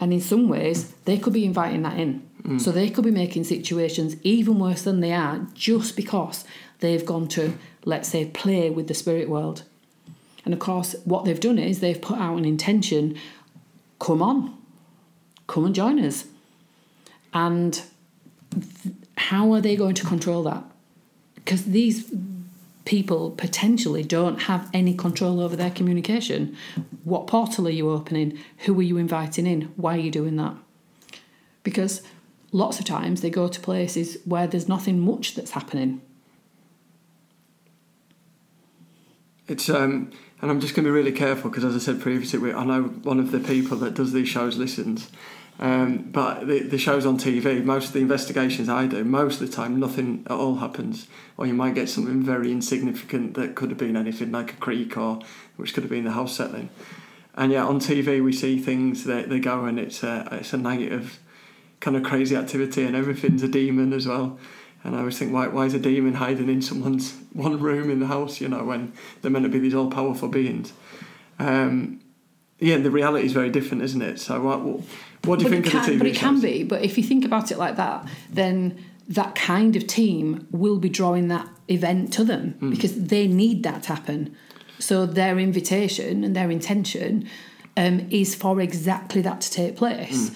And in some ways, they could be inviting that in. Mm. So they could be making situations even worse than they are just because they've gone to, let's say, play with the spirit world. And of course, what they've done is they've put out an intention come on, come and join us. And how are they going to control that? Because these people potentially don't have any control over their communication. What portal are you opening? Who are you inviting in? Why are you doing that? Because lots of times they go to places where there's nothing much that's happening. It's um, and I'm just going to be really careful because, as I said previously, I know one of the people that does these shows listens. Um, but the, the shows on TV, most of the investigations I do, most of the time nothing at all happens, or you might get something very insignificant that could have been anything like a creak or which could have been the house settling. And yeah, on TV we see things that they go and it's a it's a negative kind of crazy activity and everything's a demon as well. And I always think, why, why is a demon hiding in someone's [laughs] one room in the house, you know, when they're meant to be these all powerful beings? Um, yeah, the reality is very different, isn't it? So, what, what, what do you But think of the can, TV But it can be. But if you think about it like that, then that kind of team will be drawing that event to them Hmm. because they need that to happen. So their invitation and their intention um, is for exactly that to take place. Hmm.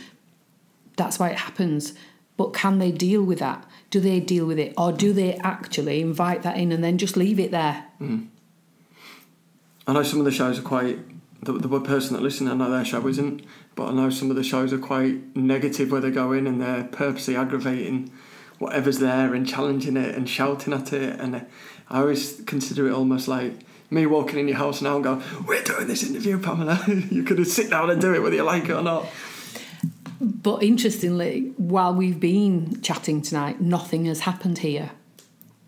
That's why it happens. But can they deal with that? Do they deal with it, or do they actually invite that in and then just leave it there? Mm-hmm. I know some of the shows are quite. The, the person that listens, I know their show isn't, but I know some of the shows are quite negative where they go in and they're purposely aggravating whatever's there and challenging it and shouting at it. And I always consider it almost like me walking in your house now and go, We're doing this interview, Pamela. [laughs] you could sit down and do it whether you like it or not. But interestingly, while we've been chatting tonight, nothing has happened here.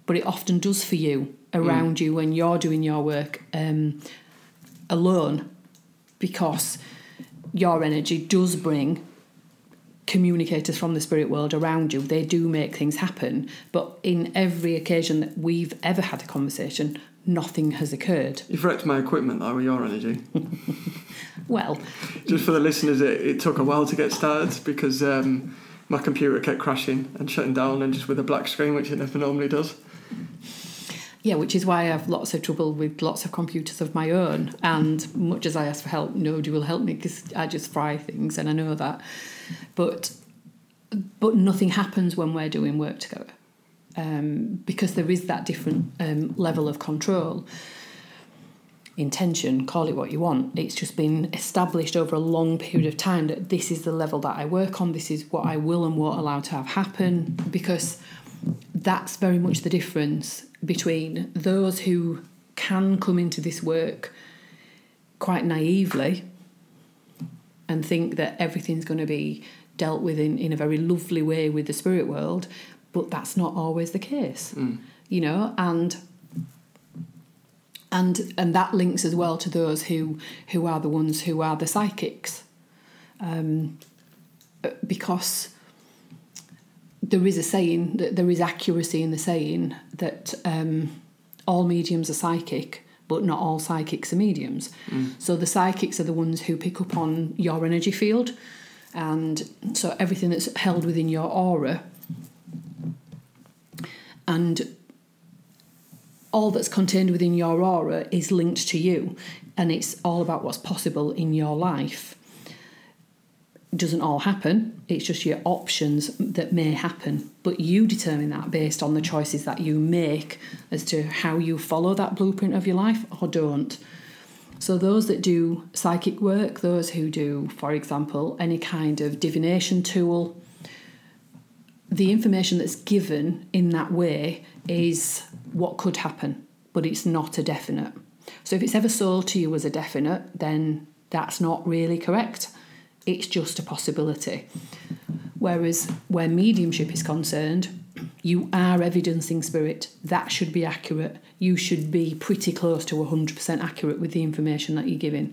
But it often does for you around you when you're doing your work um, alone, because your energy does bring communicators from the spirit world around you. They do make things happen. But in every occasion that we've ever had a conversation, nothing has occurred. You've wrecked my equipment though with your energy. [laughs] Well, Just for the listeners, it, it took a while to get started because um, my computer kept crashing and shutting down and just with a black screen, which it never normally does. Yeah, which is why I have lots of trouble with lots of computers of my own. And much as I ask for help, nobody will help me because I just fry things, and I know that. But but nothing happens when we're doing work together um, because there is that different um, level of control. Intention, call it what you want. It's just been established over a long period of time that this is the level that I work on. This is what I will and won't allow to have happen because that's very much the difference between those who can come into this work quite naively and think that everything's going to be dealt with in, in a very lovely way with the spirit world, but that's not always the case. You know, and and and that links as well to those who who are the ones who are the psychics. Um, because there is a saying that there is accuracy in the saying that um, all mediums are psychic, but not all psychics are mediums. So the psychics are the ones who pick up on your energy field, and so everything that's held within your aura, and all that's contained within your aura is linked to you, and it's all about what's possible in your life. It doesn't all happen, it's just your options that may happen, but you determine that based on the choices that you make as to how you follow that blueprint of your life or don't. So, those that do psychic work, those who do, for example, any kind of divination tool, the information that's given in that way is what could happen, but it's not a definite. So if it's ever sold to you as a definite, then that's not really correct. It's just a possibility. Whereas where mediumship is concerned, you are evidencing spirit. That should be accurate. You should be pretty close to 100% accurate with the information that you're giving.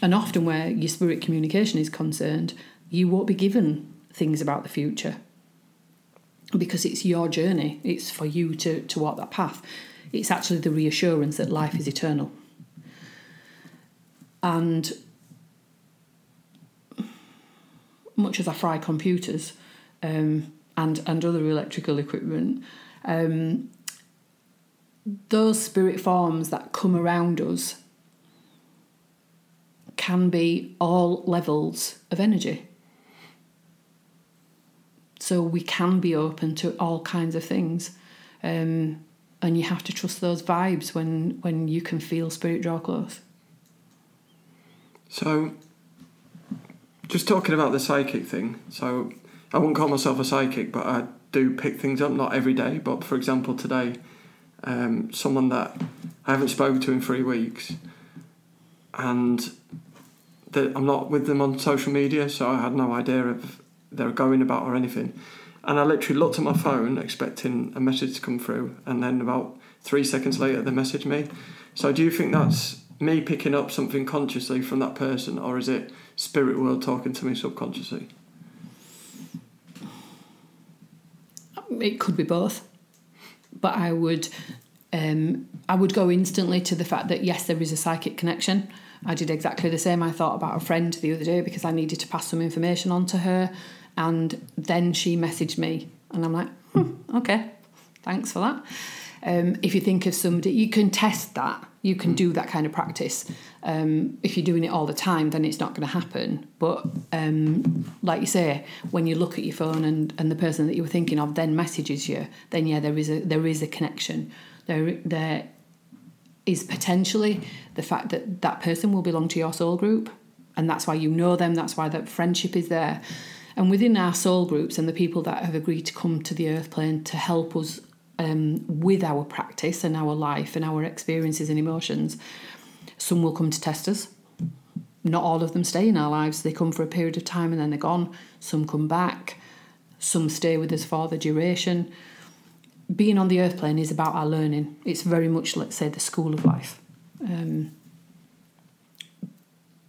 And often, where your spirit communication is concerned, you won't be given things about the future because it's your journey. It's for you to, to walk that path. It's actually the reassurance that life is eternal. And much as I fry computers um, and, and other electrical equipment, um, those spirit forms that come around us can be all levels of energy. So we can be open to all kinds of things. Um, and you have to trust those vibes when, when you can feel spirit draw close. So, just talking about the psychic thing. So, I wouldn't call myself a psychic, but I do pick things up, not every day. But for example, today, um, someone that I haven't spoken to in three weeks, and that I'm not with them on social media, so I had no idea of they're going about or anything. And I literally looked at my phone expecting a message to come through, and then about three seconds later, they messaged me. So, do you think that's me picking up something consciously from that person, or is it spirit world talking to me subconsciously? It could be both, but I would, um, I would go instantly to the fact that yes, there is a psychic connection. I did exactly the same. I thought about a friend the other day because I needed to pass some information on to her, and then she messaged me, and I'm like, hmm, okay, thanks for that. Um, if you think of somebody, you can test that. You can do that kind of practice. Um, if you're doing it all the time, then it's not going to happen. But um, like you say, when you look at your phone and, and the person that you were thinking of then messages you, then yeah, there is a there is a connection. There there is potentially the fact that that person will belong to your soul group, and that's why you know them. That's why that friendship is there. And within our soul groups and the people that have agreed to come to the earth plane to help us um, with our practice and our life and our experiences and emotions, some will come to test us. Not all of them stay in our lives. They come for a period of time and then they're gone. Some come back. Some stay with us for the duration. Being on the earth plane is about our learning. It's very much, let's say, the school of life. Um,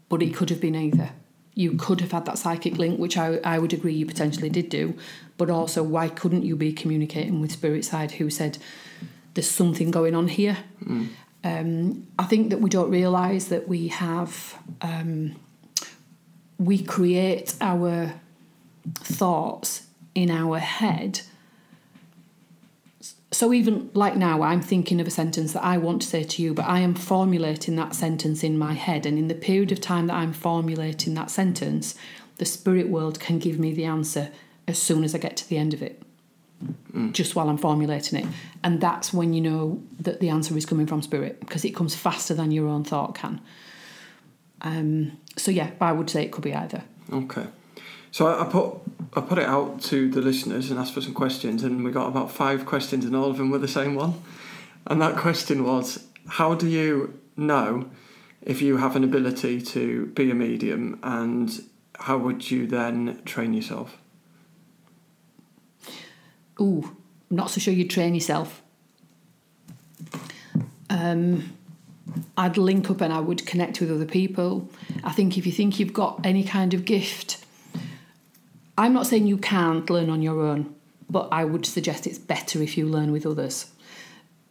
but it could have been either you could have had that psychic link, which I, I would agree you potentially did do, but also why couldn't you be communicating with Spirit Side who said there's something going on here? Mm. Um, I think that we don't realise that we have, um, we create our thoughts in our head. So even like now, I'm thinking of a sentence that I want to say to you, but I am formulating that sentence in my head. And in the period of time that I'm formulating that sentence, the spirit world can give me the answer as soon as I get to the end of it, Mm. just while I'm formulating it. And that's when you know that the answer is coming from spirit because it comes faster than your own thought can. Um, so yeah, I would say it could be either. Okay. So I, put I put it out to the listeners and asked for some questions, and we got about five questions, and all of them were the same one. And that question was, how do you know if you have an ability to be a medium, and how would you then train yourself? Ooh, I'm not so sure you'd train yourself. Um, I'd link up and I would connect with other people. I think if you think you've got any kind of gift, I'm not saying you can't learn on your own, but I would suggest it's better if you learn with others.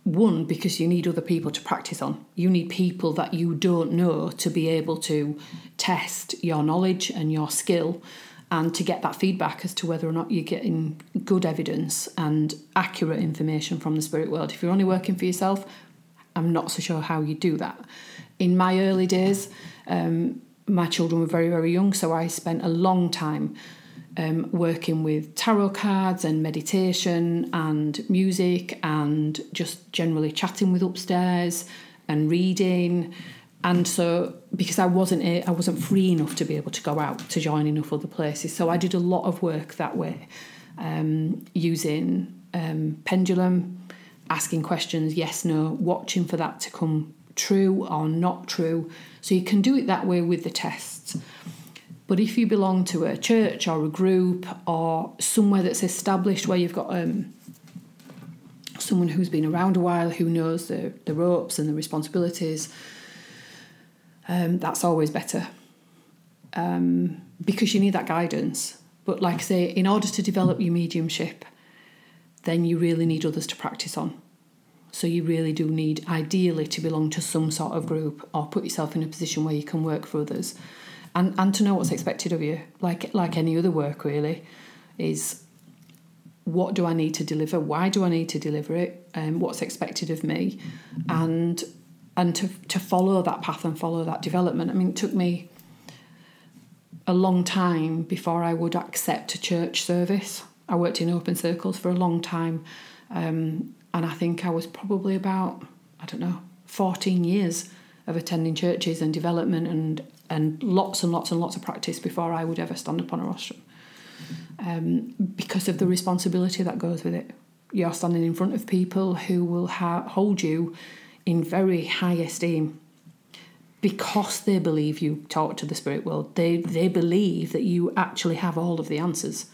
one, because you need other people to practice on. You need people that you don't know to be able to test your knowledge and your skill and to get that feedback as to whether or not you're getting good evidence and accurate information from the spirit world. If you're only working for yourself, I'm not so sure how you do that. In my early days, um, my children were very, very young, so I spent a long time um, working with tarot cards and meditation and music and just generally chatting with upstairs and reading. And so, because I wasn't a, I wasn't free enough to be able to go out to join enough other places, so I did a lot of work that way, um, using um, pendulum, asking questions, yes, no, watching for that to come true or not true. So you can do it that way with the tests. But if you belong to a church or a group or somewhere that's established where you've got um, someone who's been around a while who knows the, the ropes and the responsibilities, um, that's always better um, because you need that guidance. But, like I say, in order to develop your mediumship, then you really need others to practice on. So, you really do need, ideally, to belong to some sort of group or put yourself in a position where you can work for others and and to know what's expected of you, like like any other work, really, is what do I need to deliver? Why do I need to deliver it? And um, what's expected of me, and and to to follow that path and follow that development. I mean, it took me a long time before I would accept a church service. I worked in open circles for a long time, um, and I think I was probably about I don't know fourteen years of attending churches and development and and lots and lots and lots of practice before I would ever stand up on a rostrum. Um, because of the responsibility that goes with it. You're standing in front of people who will ha- hold you in very high esteem because they believe you talk to the spirit world. They, they believe that you actually have all of the answers.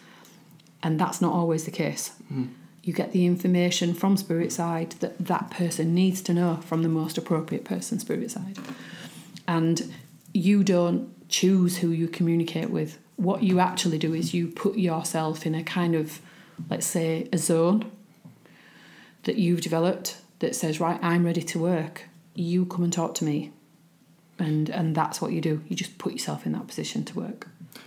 And that's not always the case. Mm. You get the information from spirit side that that person needs to know from the most appropriate person spirit side. And you don't choose who you communicate with. What you actually do is you put yourself in a kind of, let's say, a zone that you've developed that says, right, I'm ready to work. You come and talk to me. And and that's what you do. You just put yourself in that position to work.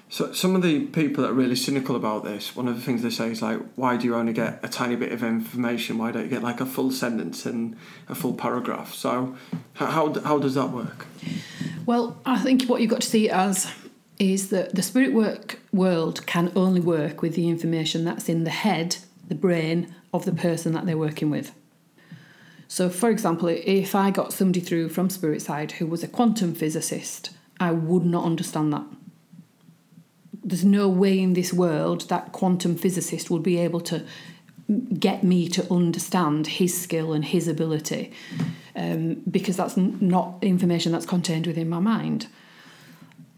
So some of the people that are really cynical about this, one of the things they say is like, why do you only get a tiny bit of information? Why don't you get like a full sentence and a full paragraph? So how how does that work? Well, I think what you've got to see as is that the spirit work world can only work with the information that's in the head, the brain of the person that they're working with. So, for example, if I got somebody through from spirit side who was a quantum physicist, I would not understand that there's no way in this world that quantum physicist would be able to get me to understand his skill and his ability um, because that's not information that's contained within my mind.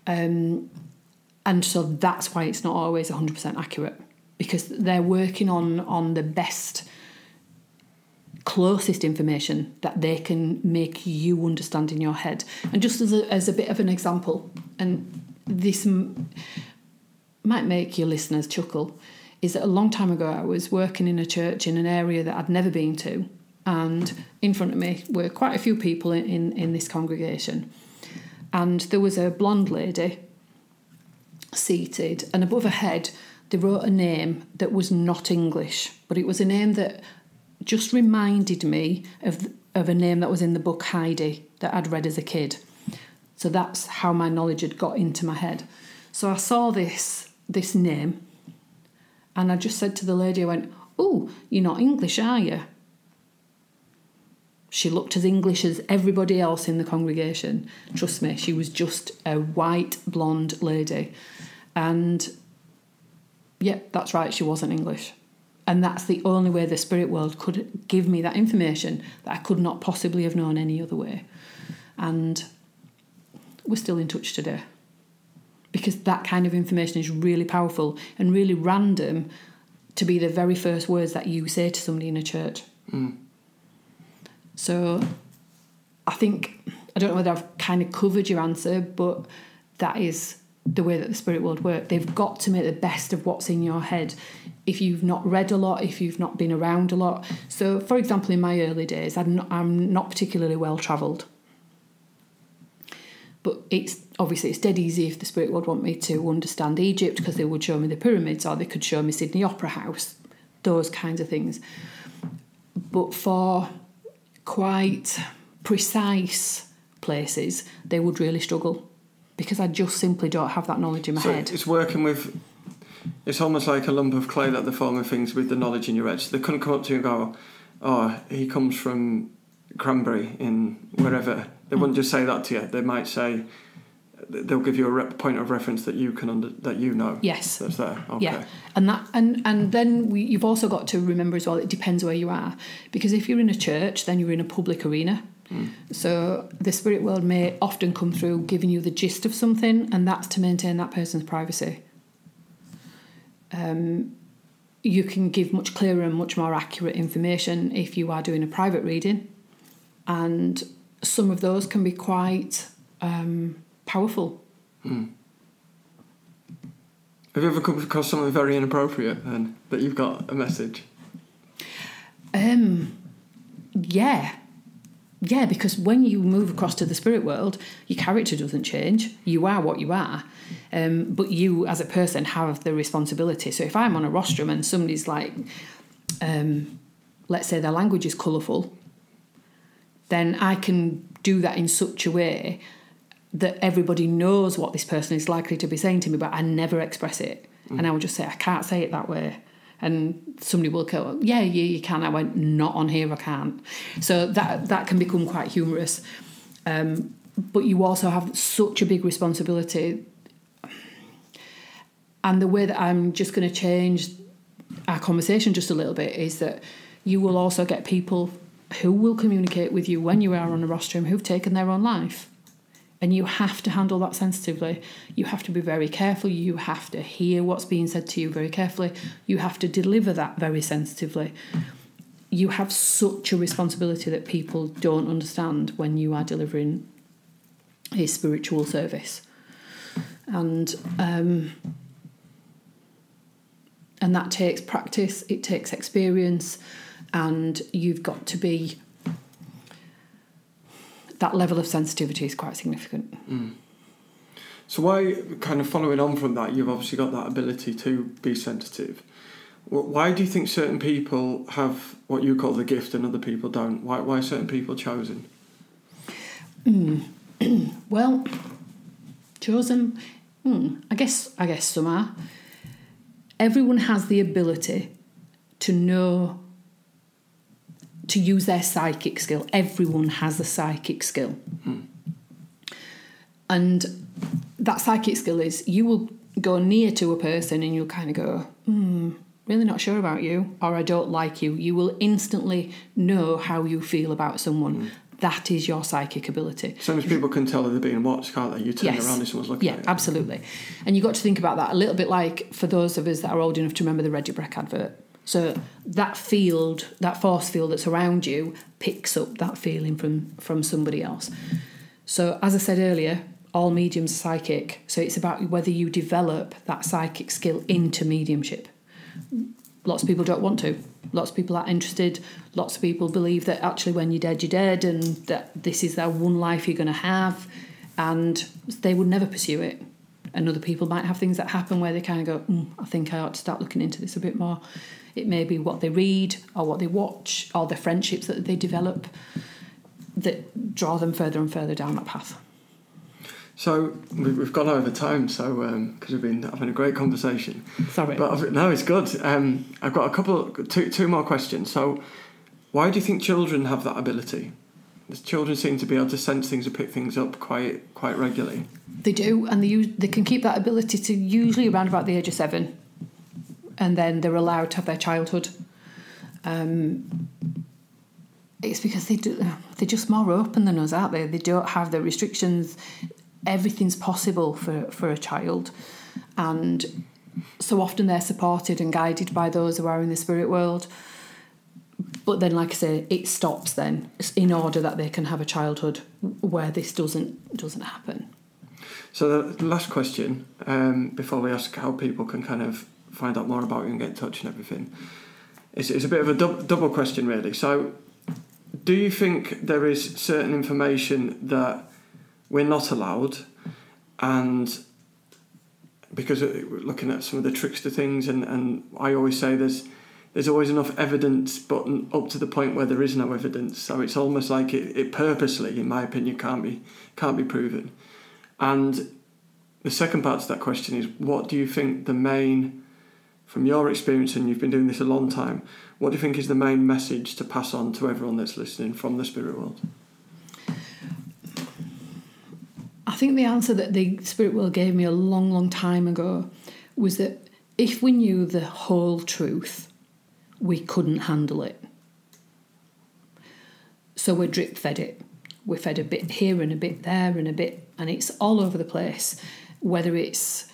Um, and so that's why it's not always 100% accurate because they're working on on the best closest information that they can make you understand in your head and just as a, as a bit of an example and this might make your listeners chuckle is that a long time ago I was working in a church in an area that I'd never been to, and in front of me were quite a few people in, in, in this congregation. And there was a blonde lady seated, and above her head, they wrote a name that was not English, but it was a name that just reminded me of, of a name that was in the book Heidi that I'd read as a kid. So that's how my knowledge had got into my head. So I saw this this name. And I just said to the lady, I went, Oh, you're not English, are you? She looked as English as everybody else in the congregation. Trust me, she was just a white blonde lady. And yeah, that's right, she wasn't English. And that's the only way the spirit world could give me that information that I could not possibly have known any other way. And we're still in touch today because that kind of information is really powerful and really random to be the very first words that you say to somebody in a church. Mm. So I think, I don't know whether I've kind of covered your answer, but that is the way that the spirit world work. They've got to make the best of what's in your head. If you've not read a lot, if you've not been around a lot. So, for example, in my early days, I'm not, I'm not particularly well travelled. But it's obviously it's dead easy if the spirit world want me to understand Egypt because they would show me the pyramids or they could show me Sydney Opera House, those kinds of things. But for quite precise places, they would really struggle because I just simply don't have that knowledge in my so head. it's working with. It's almost like a lump of clay that they're forming things with the knowledge in your head. So they couldn't come up to you and go, "Oh, he comes from Cranberry in wherever." They wouldn't just say that to you. They might say they'll give you a rep- point of reference that you can under that you know. Yes. That's there. Okay. Yeah, and that and and then we, you've also got to remember as well. It depends where you are, because if you're in a church, then you're in a public arena. So the spirit world may often come through giving you the gist of something, and that's to maintain that person's privacy. Um, you can give much clearer and much more accurate information if you are doing a private reading, and some of those can be quite um, powerful. Have you ever come across something very inappropriate and that you've got a message? Um, yeah. Yeah, because when you move across to the spirit world, your character doesn't change. You are what you are. Um, but you, as a person, have the responsibility. So if I'm on a rostrum and somebody's like, um, let's say their language is colourful, then I can do that in such a way that everybody knows what this person is likely to be saying to me, but I never express it. And I will just say, I can't say it that way. And somebody will go, Yeah, yeah, you can. I went, Not on here, I can't. So that, that can become quite humorous. Um, but you also have such a big responsibility. And the way that I'm just going to change our conversation just a little bit is that you will also get people who will communicate with you when you are on a rostrum who've taken their own life. And you have to handle that sensitively. You have to be very careful. You have to hear what's being said to you very carefully. You have to deliver that very sensitively. You have such a responsibility that people don't understand when you are delivering a spiritual service. And um, and that takes practice, it takes experience, and you've got to be that level of sensitivity is quite significant. So why, kind of following on from that, you've obviously got that ability to be sensitive. Why do you think certain people have what you call the gift and other people don't? Why, why are certain people chosen? [clears throat] Well, chosen. Hmm, I guess. I guess some are. Everyone has the ability to know to use their psychic skill. Everyone has a psychic skill, and that psychic skill is you will go near to a person and you'll kind of go, hmm, really not sure about you, or I don't like you. You will instantly know how you feel about someone. That is your psychic ability. Some people can tell that they're being watched, can't they? You turn around and someone's looking yeah, at you. absolutely. And you've got to think about that a little bit like for those of us that are old enough to remember the Ready Brek advert. So that field, that force field that's around you, picks up that feeling from from somebody else. So as I said earlier, all mediums are psychic. So it's about whether you develop that psychic skill into mediumship. Lots of people don't want to. Lots of people aren't interested. Lots of people believe that actually when you're dead, you're dead, and that this is their one life you're going to have, and they would never pursue it. And other people might have things that happen where they kind of go, mm, I think I ought to start looking into this a bit more. It may be what they read, or what they watch, or the friendships that they develop that draw them further and further down that path. So we- we've gone over time, so because we've been having a great conversation. Sorry. But I've, no, it's good. Um, I've got a couple, two, two more questions. So, why do you think children have that ability? Children seem to be able to sense things and pick things up quite quite regularly. They do, and they use, they can keep that ability to usually around about the age of seven, and then they're allowed to have their childhood. Um, it's because they do, they're just more open than us, aren't they? They don't have the restrictions. Everything's possible for, for a child, and so often they're supported and guided by those who are in the spirit world. But then, like I say, it stops then in order that they can have a childhood where this doesn't doesn't happen. So the last question, um, before we ask how people can kind of find out more about you and get in touch and everything, it's, it's a bit of a dub- double question really. So, do you think there is certain information that we're not allowed, and because uh, we're looking at some of the trickster things, and, and I always say there's there's always enough evidence, but up to the point where there is no evidence. So it's almost like it, it purposely, in my opinion, can't be can't be proven. And the second part to that question is, what do you think the main, from your experience, and you've been doing this a long time, what do you think is the main message to pass on to everyone that's listening from the spirit world? I think the answer that the spirit world gave me a long, long time ago was that if we knew the whole truth, we couldn't handle it. So we drip fed it. We're fed a bit here and a bit there and a bit, and it's all over the place. Whether it's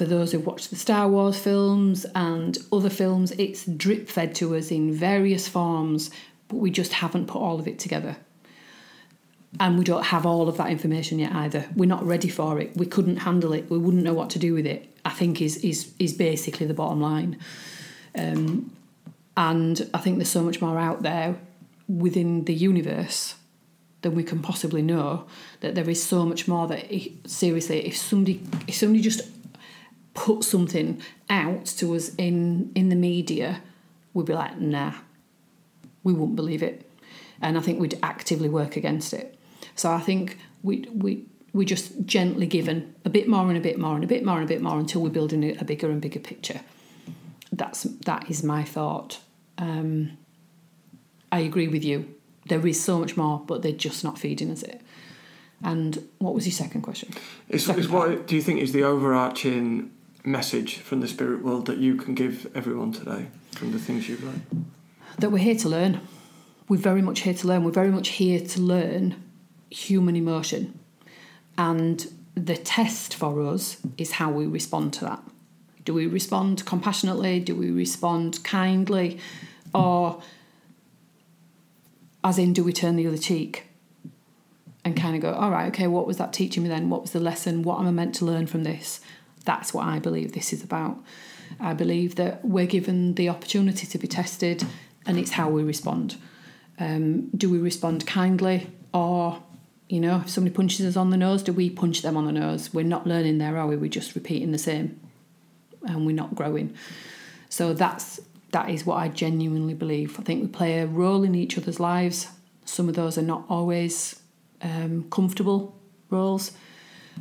for those who watch the Star Wars films and other films, it's drip fed to us in various forms, but we just haven't put all of it together. And we don't have all of that information yet either. We're not ready for it. We couldn't handle it. We wouldn't know what to do with it. I think is is is basically the bottom line. Um, and I think there's so much more out there within the universe than we can possibly know. That there is so much more that seriously, if somebody if somebody just put something out to us in in the media, we'd be like, nah, we wouldn't believe it, and I think we'd actively work against it. So I think we we we just gently given a bit more and a bit more and a bit more and a bit more until we're building a bigger and bigger picture. That's that is my thought um, I agree with you. There is so much more, but they're just not feeding us it. And what was your second question? Is, second what do you think is the overarching message from the spirit world that you can give everyone today from the things you've learned? That we're here to learn. We're very much here to learn. We're very much here to learn human emotion. And the test for us is how we respond to that. Do we respond compassionately? Do we respond kindly? Or, as in, do we turn the other cheek and kind of go, all right, okay, what was that teaching me then? What was the lesson? What am I meant to learn from this? That's what I believe this is about. I believe that we're given the opportunity to be tested and it's how we respond. Um, do we respond kindly or you know, if somebody punches us on the nose, do we punch them on the nose? We're not learning there, are we? We're just repeating the same and we're not growing. So that's that is what I genuinely believe. I think we play a role in each other's lives. Some of those are not always um, comfortable roles.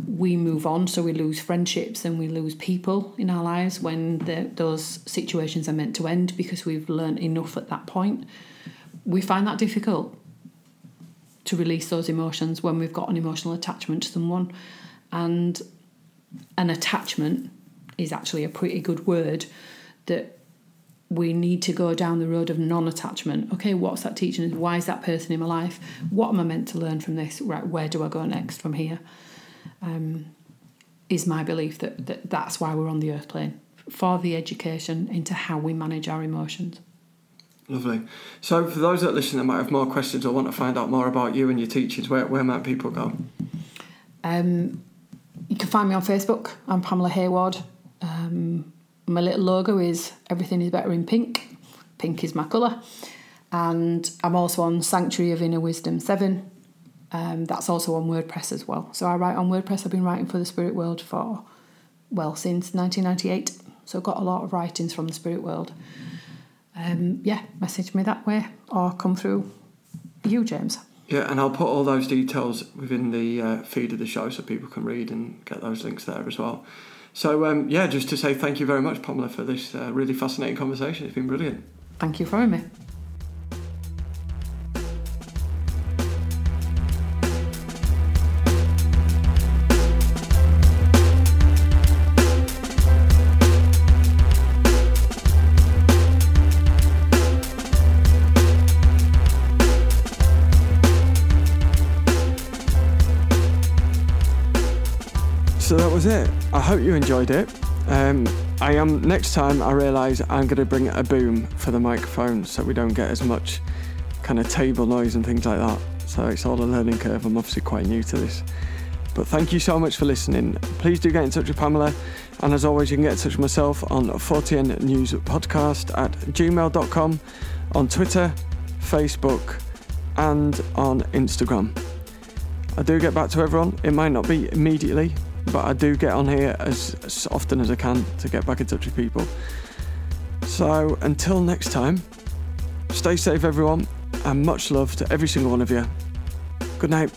We move on, so we lose friendships and we lose people in our lives when the, those situations are meant to end because we've learned enough at that point. We find that difficult to release those emotions when we've got an emotional attachment to someone. And an attachment is actually a pretty good word that we need to go down the road of non-attachment. Okay, what's that teaching? Why is that person in my life? What am I meant to learn from this? Right, where do I go next from here? Um, is my belief that, that that's why we're on the earth plane for the education into how we manage our emotions. Lovely. So, for those that listen that might have more questions or want to find out more about you and your teachings, where, where might people go? Um, you can find me on Facebook. I'm Pamela Hayward. Um, my little logo is Everything is Better in Pink. Pink is my colour. And I'm also on Sanctuary of Inner Wisdom 7. Um, that's also on WordPress as well. So I write on WordPress. I've been writing for the Spirit World for, well, since 1998. So I've got a lot of writings from the Spirit World. Um, yeah, message me that way or come through you, James. Yeah, and I'll put all those details within the uh, feed of the show so people can read and get those links there as well. So, um, yeah, just to say thank you very much, Pamela, for this uh, really fascinating conversation. It's been brilliant. Thank you for having me. You enjoyed it. Um, I am next time. I realise I'm going to bring a boom for the microphone so we don't get as much kind of table noise and things like that. So it's all a learning curve. I'm obviously quite new to this, But thank you so much for listening. Please do get in touch with Pamela. And as always, you can get in touch with myself on 40N News Podcast at gmail.com, on Twitter, Facebook, and on Instagram. I do get back to everyone. It might not be immediately, but I do get on here as, as often as I can to get back in touch with people. So until next time, stay safe, everyone, and much love to every single one of you. Good night.